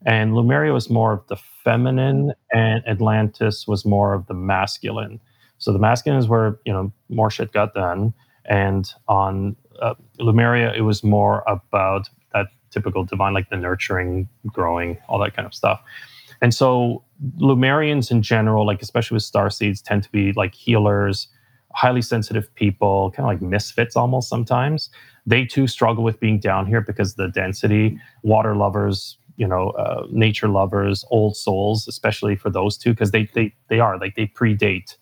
And lemuria was more of the feminine and atlantis was more of the masculine. So the masculine is where you know more shit got done and on uh, Lemuria, it was more about that typical divine, like the nurturing, growing, all that kind of stuff. And so Lemurians in general, like especially with star seeds, tend to be like healers, highly sensitive people, kind of like misfits almost sometimes. They too struggle with being down here because the density, water lovers, you know, uh, nature lovers, old souls, especially for those two, because they they they are like they predate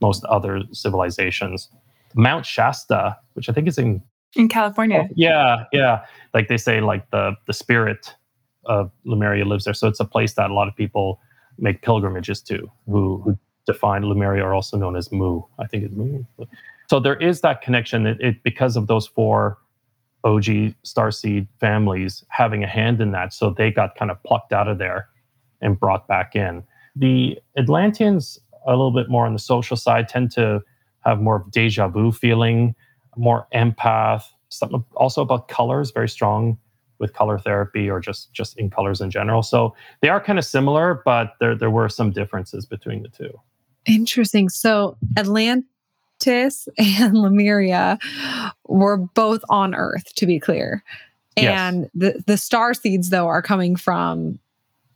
most other civilizations. Mount Shasta, which I think is in in California. Yeah, yeah. Like they say, like the the spirit of Lemuria lives there, so it's a place that a lot of people make pilgrimages to. Who who define Lemuria are also known as Mu. I think it's Mu. So there is that connection. It, it because of those four OG starseed families having a hand in that, so they got kind of plucked out of there and brought back in. The Atlanteans, a little bit more on the social side, tend to have more of deja vu feeling, more empath, something also about colors, very strong with color therapy or just just in colors in general. So they are kind of similar, but there there were some differences between the two. Interesting. So Atlantis and Lemuria were both on Earth, to be clear. And yes. the the star seeds though are coming from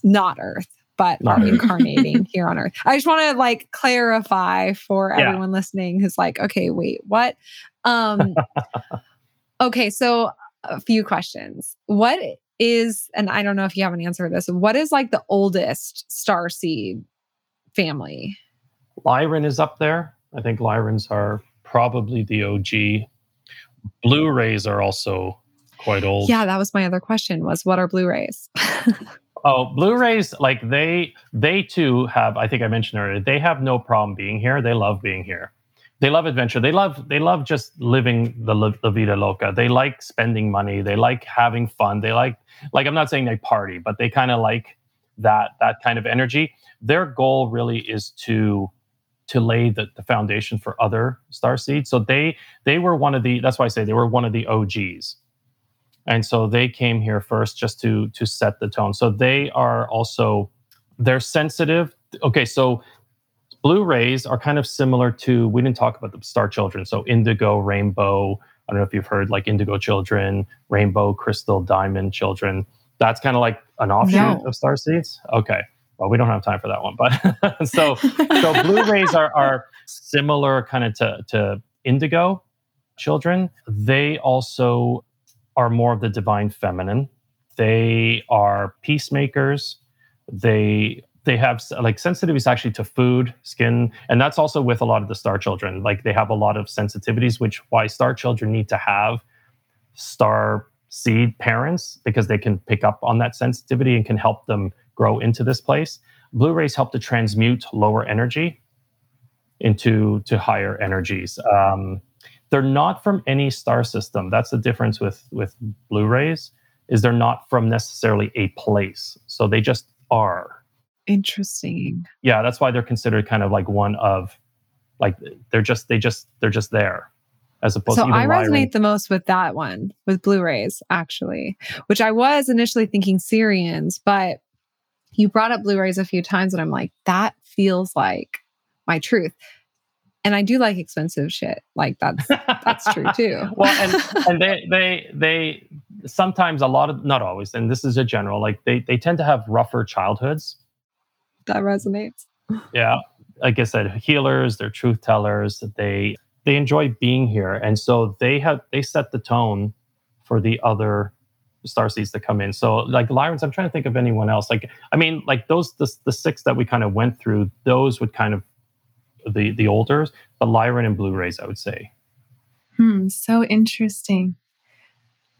not Earth but are incarnating here on earth. I just want to like clarify for yeah. everyone listening who's like, okay, wait, what? Um okay, so a few questions. What is, and I don't know if you have an answer to this, what is like the oldest star seed family? Lyran is up there. I think Lyrans are probably the OG. Blue rays are also quite old. Yeah, that was my other question was what are Blue rays? oh, Blue rays like they they too have I think I mentioned earlier, they have no problem being here. They love being here. They love adventure. They love they love just living the la vida loca. They like spending money. They like having fun. They like like I'm not saying they party, but they kind of like that that kind of energy. Their goal really is to to lay the, the foundation for other star seeds. So they they were one of the that's why I say they were one of the OGs and so they came here first just to to set the tone. So they are also they're sensitive. Okay so blue rays are kind of similar to we didn't talk about the star children. So indigo rainbow i don't know if you've heard like indigo children rainbow crystal diamond children. That's kind of like an offshoot no. of star seeds? Okay. Well we don't have time for that one but so so blue rays are are similar kind of to to indigo children. They also are more of the divine feminine. They are peacemakers. They they have like sensitivities actually to food, skin, and that's also with a lot of the star children. Like they have a lot of sensitivities, which why star children need to have star seed parents because they can pick up on that sensitivity and can help them grow into this place. Blue rays help to transmute lower energy into to higher energies. Um, they're not from any star system. That's the difference with with Blue rays is they're not from necessarily a place. So they just are. Interesting. Yeah, that's why they're considered kind of like one of like they're just they just they're just there as opposed so to I resonate the most with that one with blue rays actually, which I was initially thinking sirians but you brought up blue rays a few times and I'm like that feels like my truth and I do like expensive shit. Like that's that's true too. well, and and they they they sometimes a lot of not always, and this is a general. Like they they tend to have rougher childhoods. That resonates. Yeah, like I said, healers, they're truth tellers. That they they enjoy being here, and so they have they set the tone for the other star seeds to come in. So like Lyrans, I'm trying to think of anyone else. Like I mean, like those the the six that we kind of went through, those would kind of the the older, but Lyran and Blue rays, I would say. Hmm, so interesting.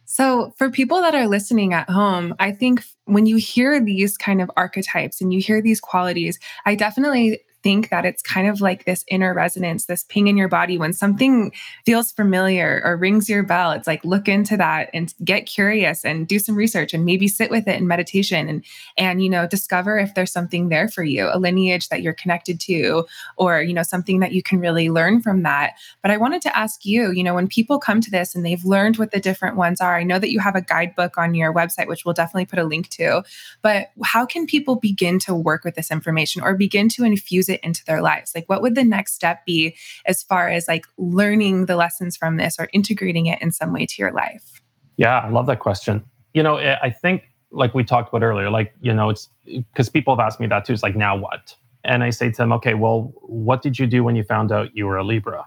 So, for people that are listening at home, I think when you hear these kind of archetypes and you hear these qualities, I definitely think that it's kind of like this inner resonance, this ping in your body when something feels familiar or rings your bell. It's like look into that and get curious and do some research and maybe sit with it in meditation and and you know discover if there's something there for you, a lineage that you're connected to or you know something that you can really learn from that. But I wanted to ask you, you know, when people come to this and they've learned what the different ones are, I know that you have a guidebook on your website which we'll definitely put a link to, but how can people begin to work with this information or begin to infuse it into their lives? Like, what would the next step be as far as like learning the lessons from this or integrating it in some way to your life? Yeah, I love that question. You know, eh, I think like we talked about earlier, like, you know, it's because people have asked me that too. It's like, now what? And I say to them, okay, well, what did you do when you found out you were a Libra?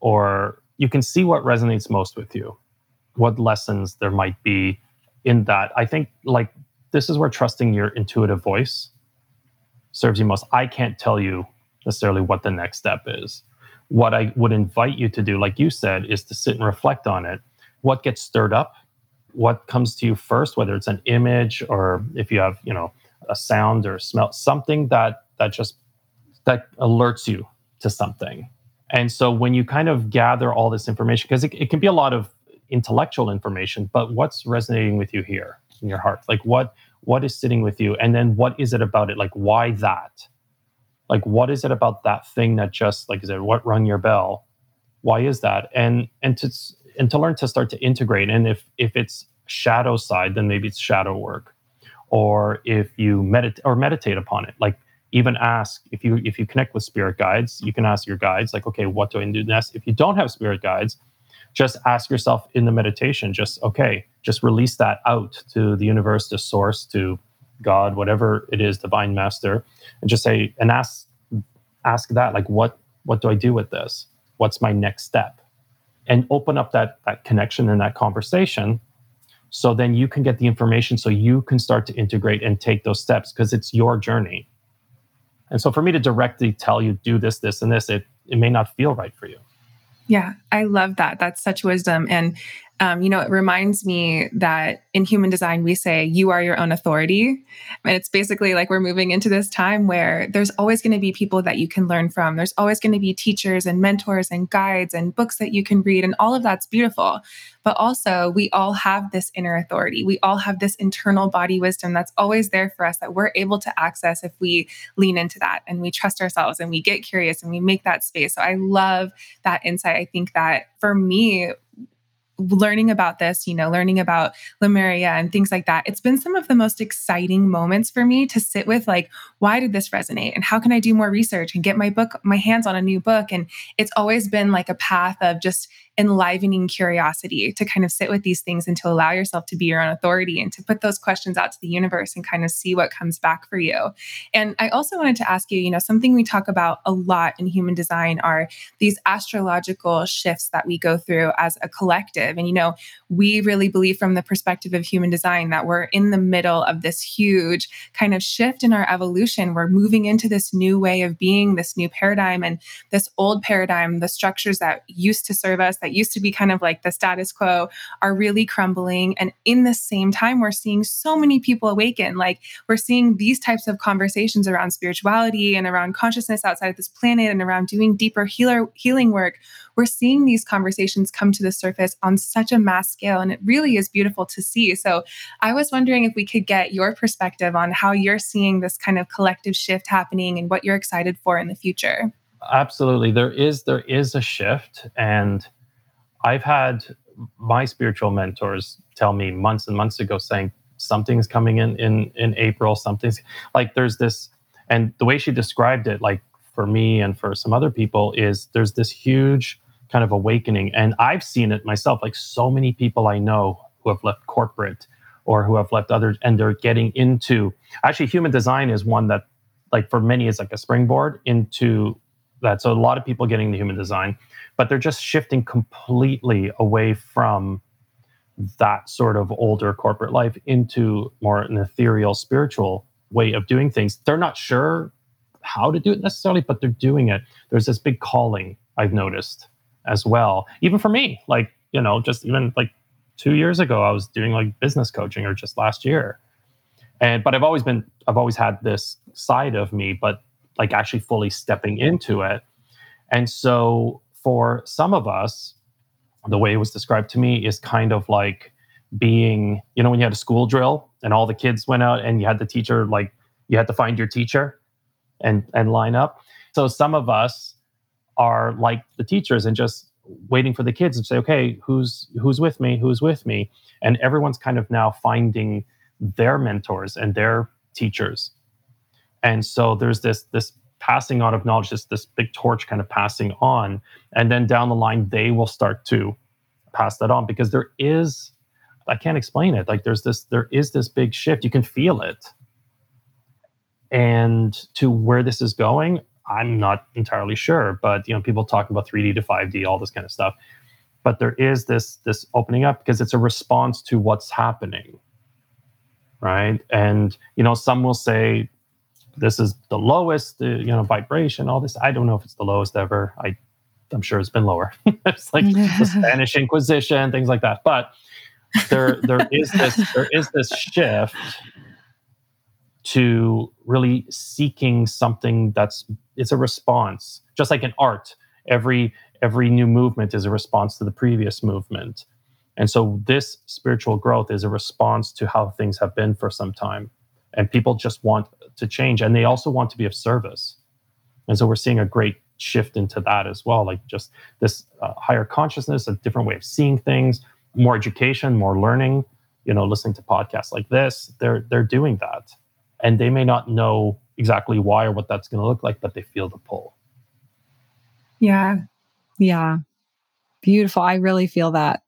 Or you can see what resonates most with you, what lessons there might be in that. I think like this is where trusting your intuitive voice serves you most. I can't tell you necessarily what the next step is. What I would invite you to do, like you said, is to sit and reflect on it. What gets stirred up? What comes to you first, whether it's an image or if you have, you know, a sound or smell, something that that just that alerts you to something. And so when you kind of gather all this information, because it, it can be a lot of intellectual information, but what's resonating with you here in your heart? Like what what is sitting with you? And then what is it about it? Like why that? like what is it about that thing that just like is it what rung your bell why is that and and to and to learn to start to integrate and if if it's shadow side then maybe it's shadow work or if you meditate or meditate upon it like even ask if you if you connect with spirit guides you can ask your guides like okay what do i do next if you don't have spirit guides just ask yourself in the meditation just okay just release that out to the universe to source to God, whatever it is, divine master, and just say and ask ask that like what what do I do with this? What's my next step? And open up that that connection and that conversation so then you can get the information so you can start to integrate and take those steps because it's your journey and so for me to directly tell you do this this and this it it may not feel right for you yeah, I love that. That's such wisdom. And, um, you know, it reminds me that in human design, we say you are your own authority. And it's basically like we're moving into this time where there's always going to be people that you can learn from. There's always going to be teachers and mentors and guides and books that you can read. And all of that's beautiful. But also, we all have this inner authority. We all have this internal body wisdom that's always there for us that we're able to access if we lean into that and we trust ourselves and we get curious and we make that space. So I love that insight. I think that for me, learning about this, you know, learning about Lemuria and things like that, it's been some of the most exciting moments for me to sit with like, why did this resonate? And how can I do more research and get my book, my hands on a new book? And it's always been like a path of just enlivening curiosity to kind of sit with these things and to allow yourself to be your own authority and to put those questions out to the universe and kind of see what comes back for you. And I also wanted to ask you, you know, something we talk about a lot in human design are these astrological shifts that we go through as a collective. And, you know, we really believe from the perspective of human design that we're in the middle of this huge kind of shift in our evolution. We're moving into this new way of being, this new paradigm, and this old paradigm, the structures that used to serve us, that used to be kind of like the status quo are really crumbling. And in the same time, we're seeing so many people awaken. Like we're seeing these types of conversations around spirituality and around consciousness outside of this planet and around doing deeper healer healing work. We're seeing these conversations come to the surface on such a mass scale. And it really is beautiful to see. So I was wondering if we could get your perspective on how you're seeing this kind of collective shift happening and what you're excited for in the future absolutely there is there is a shift and I've had my spiritual mentors tell me months and months ago saying something's coming in in in April, something's like there's this and the way she described it like for me and for some other people is there's this huge kind of awakening. And I've seen it myself like so many people I know who have left corporate or who have left others and they're getting into actually human design is one that like for many is like a springboard into that. So a lot of people getting the human design but they're just shifting completely away from that sort of older corporate life into more an ethereal spiritual way of doing things. They're not sure how to do it necessarily but they're doing it. There's this big calling i've noticed as well even for me like you know just even like two years ago i was doing like business coaching or just last year. And but i've always been i've always had this side of me but like actually fully stepping into it and so for some of us, the way it was described to me is kind of like being, you know, when you had a school drill and all the kids went out and you had the teacher, like you had to find your teacher and and line up. So some of us are like the teachers and just waiting for the kids and say, okay, who's who's with me? Who's with me? And everyone's kind of now finding their mentors and their teachers. And so there's this this passing on of knowledge, this this big torch kind of passing on, and then down the line they will start to pass that on because there is, I can't explain it. Like there's this there is this big shift. You can feel it, and to where this is going, I'm not entirely sure. But you know, people talk about 3D to 5D, all this kind of stuff. But there is this this opening up because it's a response to what's happening right and you know some will say this is the lowest, uh, you know, vibration, all this. I don't know if it's the lowest ever. I, I'm sure it's been lower. it's like the Spanish Inquisition, things like that. But there, there is this, there is this shift to really seeking something that's it's a response, just like in art. Every every new movement is a response to the previous movement. And so this spiritual growth is a response to how things have been for some time. And people just want to change and they also want to be of service. And so we're seeing a great shift into that as well like just this uh, higher consciousness a different way of seeing things more education more learning you know listening to podcasts like this. They're they're doing that. And they may not know exactly why or what that's going to look like but they feel the pull. Yeah. Yeah. Beautiful. I really feel that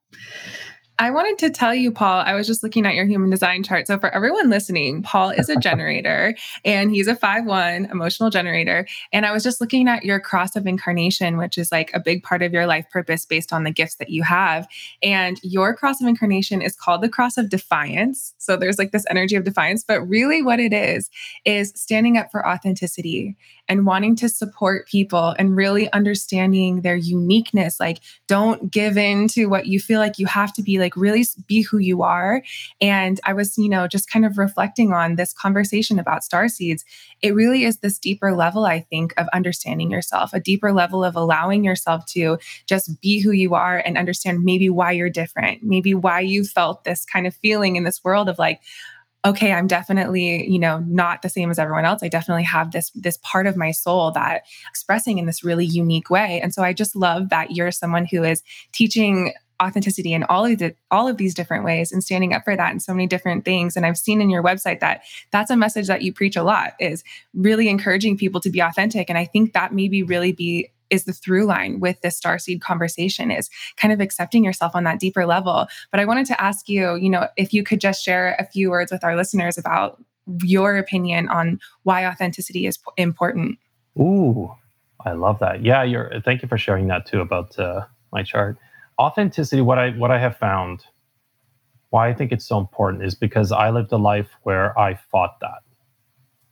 I wanted to tell you, Paul, I was just looking at your human design chart. So, for everyone listening, Paul is a generator and he's a 5 1 emotional generator. And I was just looking at your cross of incarnation, which is like a big part of your life purpose based on the gifts that you have. And your cross of incarnation is called the cross of defiance. So, there's like this energy of defiance. But really, what it is, is standing up for authenticity and wanting to support people and really understanding their uniqueness. Like, don't give in to what you feel like you have to be, like, really be who you are. And I was, you know, just kind of reflecting on this conversation about star seeds. It really is this deeper level, I think, of understanding yourself, a deeper level of allowing yourself to just be who you are and understand maybe why you're different, maybe why you felt this kind of feeling in this world of like, okay i'm definitely you know not the same as everyone else. I definitely have this this part of my soul that expressing in this really unique way. And so i just love that you're someone who is teaching authenticity in all of the all of these different ways and standing up for that in so many different things. And i've seen in your website that that's a message that you preach a lot is really encouraging people to be authentic. And i think that maybe really be is the through line with this starseed conversation is kind of accepting yourself on that deeper level. But I wanted to ask you, you know, if you could just share a few words with our listeners about your opinion on why authenticity is important. Ooh, I love that. Yeah, you're. Thank you for sharing that too about uh, my chart. Authenticity. What I what I have found, why I think it's so important is because I lived a life where I fought that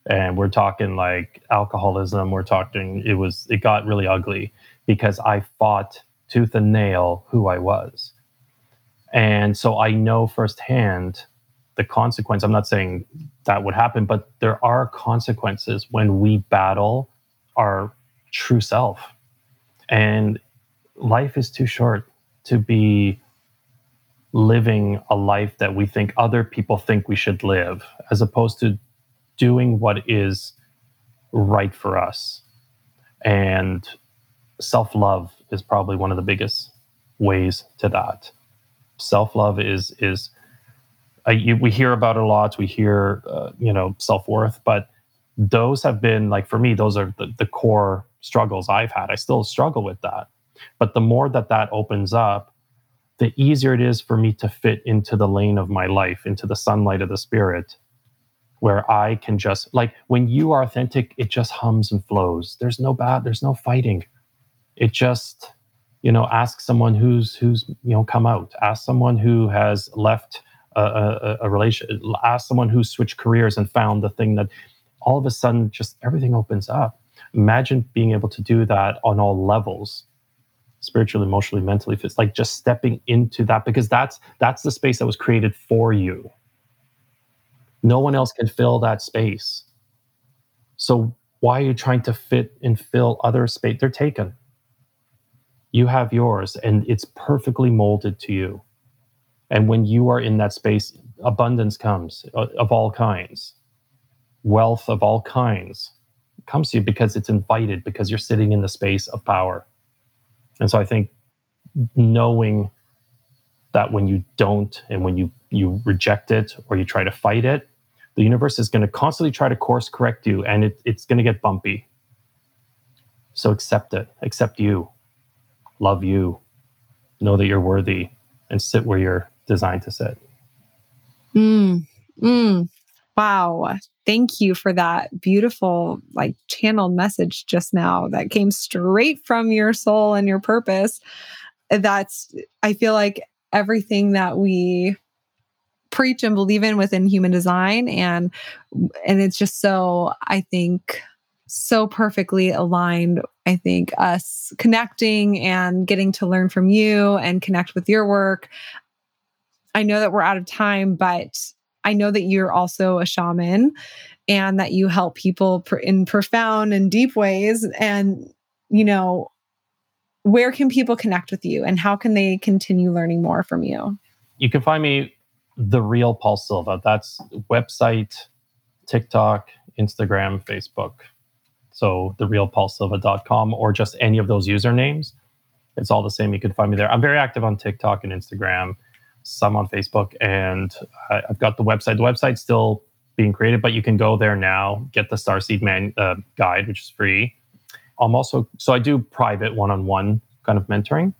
and we're talking like alcoholism. We're talking it was it got really ugly because i fought tooth and nail who i was. And so i know firsthand the consequence. I'm not saying that would happen but there are consequences when we battle our true self. And life is too short to be living a life that we think other people think we should live as opposed to doing what is right for us. And self love is probably one of the biggest ways to that. Self love is is you, we hear about it a lot. We hear uh, you know self worth, but those have been like for me, those are the, the core struggles I've had. I still struggle with that, but the more that that opens up, the easier it is for me to fit into the lane of my life, into the sunlight of the spirit, where I can just like when you are authentic, it just hums and flows. There's no bad, there's no fighting. It just, you know, ask someone who's who's you know come out, ask someone who has left a, a, a relation, ask someone who switched careers and found the thing that all of a sudden just everything opens up. Imagine being able to do that on all levels spiritually emotionally mentally it's like just stepping into that because that's that's the space that was created for you no one else can fill that space. So why are you trying to fit and fill other space? They're taken. You have yours, and it's perfectly molded to you. And when you are in that space, abundance comes uh, of all kinds, wealth of all kinds comes to you because it's invited, because you're sitting in the space of power. And so I think knowing that when you don't and when you you reject it or you try to fight it, the universe is going to constantly try to course correct you and it, it's going to get bumpy. So accept it, accept you, love you, know that you're worthy, and sit where you're designed to sit. Mm, mm, wow. Thank you for that beautiful, like channeled message just now that came straight from your soul and your purpose. That's, I feel like everything that we preach and believe in within human design. And and it's just so i think so perfectly aligned i think us connecting and getting to learn from you and connect with your work. I know that we're out of time but i know that you're also a shaman and that you help people in profound and deep ways. And you know where can people connect with you and how can they continue learning more from you you can find me the real Paul Silva. That's website, TikTok, Instagram, Facebook. So the real Silva.com or just any of those usernames. It's all the same. You can find me there. I'm very active on TikTok and Instagram, some on Facebook, and I've got the website. The website's still being created, but you can go there now, get the Starseed Man uh, guide, which is free. I'm also so I do private one-on-one kind of mentoring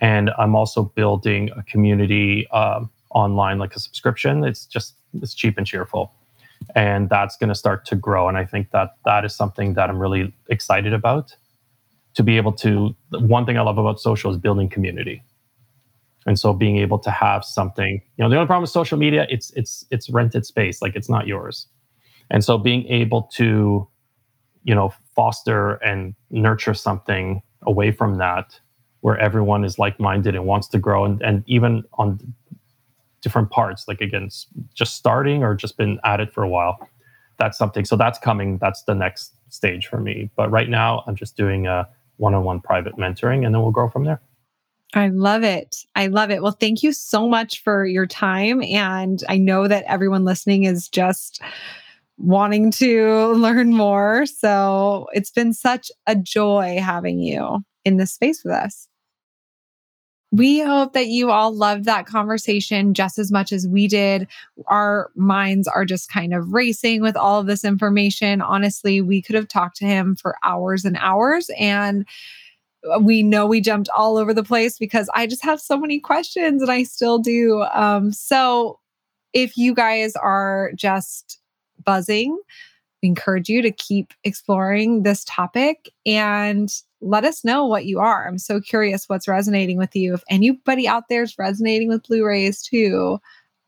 And I'm also building a community um, online, like a subscription. It's just it's cheap and cheerful, and that's going to start to grow. And I think that that is something that I'm really excited about. To be able to, one thing I love about social is building community. And so being able to have something, you know, the only problem with social media, it's it's it's rented space, like it's not yours. And so being able to, you know, foster and nurture something away from that where everyone is like-minded and wants to grow and, and even on different parts like again just starting or just been at it for a while that's something so that's coming that's the next stage for me but right now i'm just doing a one-on-one private mentoring and then we'll grow from there I love it. I love it. Well, thank you so much for your time. And I know that everyone listening is just wanting to learn more. So it's been such a joy having you in this space with us. We hope that you all loved that conversation just as much as we did. Our minds are just kind of racing with all of this information. Honestly, we could have talked to him for hours and hours. And we know we jumped all over the place because I just have so many questions and I still do. Um, so if you guys are just buzzing, we encourage you to keep exploring this topic and let us know what you are. I'm so curious what's resonating with you. If anybody out there is resonating with Blue rays too,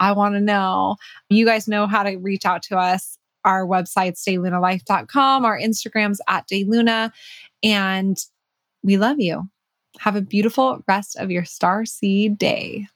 I want to know. You guys know how to reach out to us. Our website's daylunalife.com, our Instagram's at dayluna. And we love you. Have a beautiful rest of your star seed day.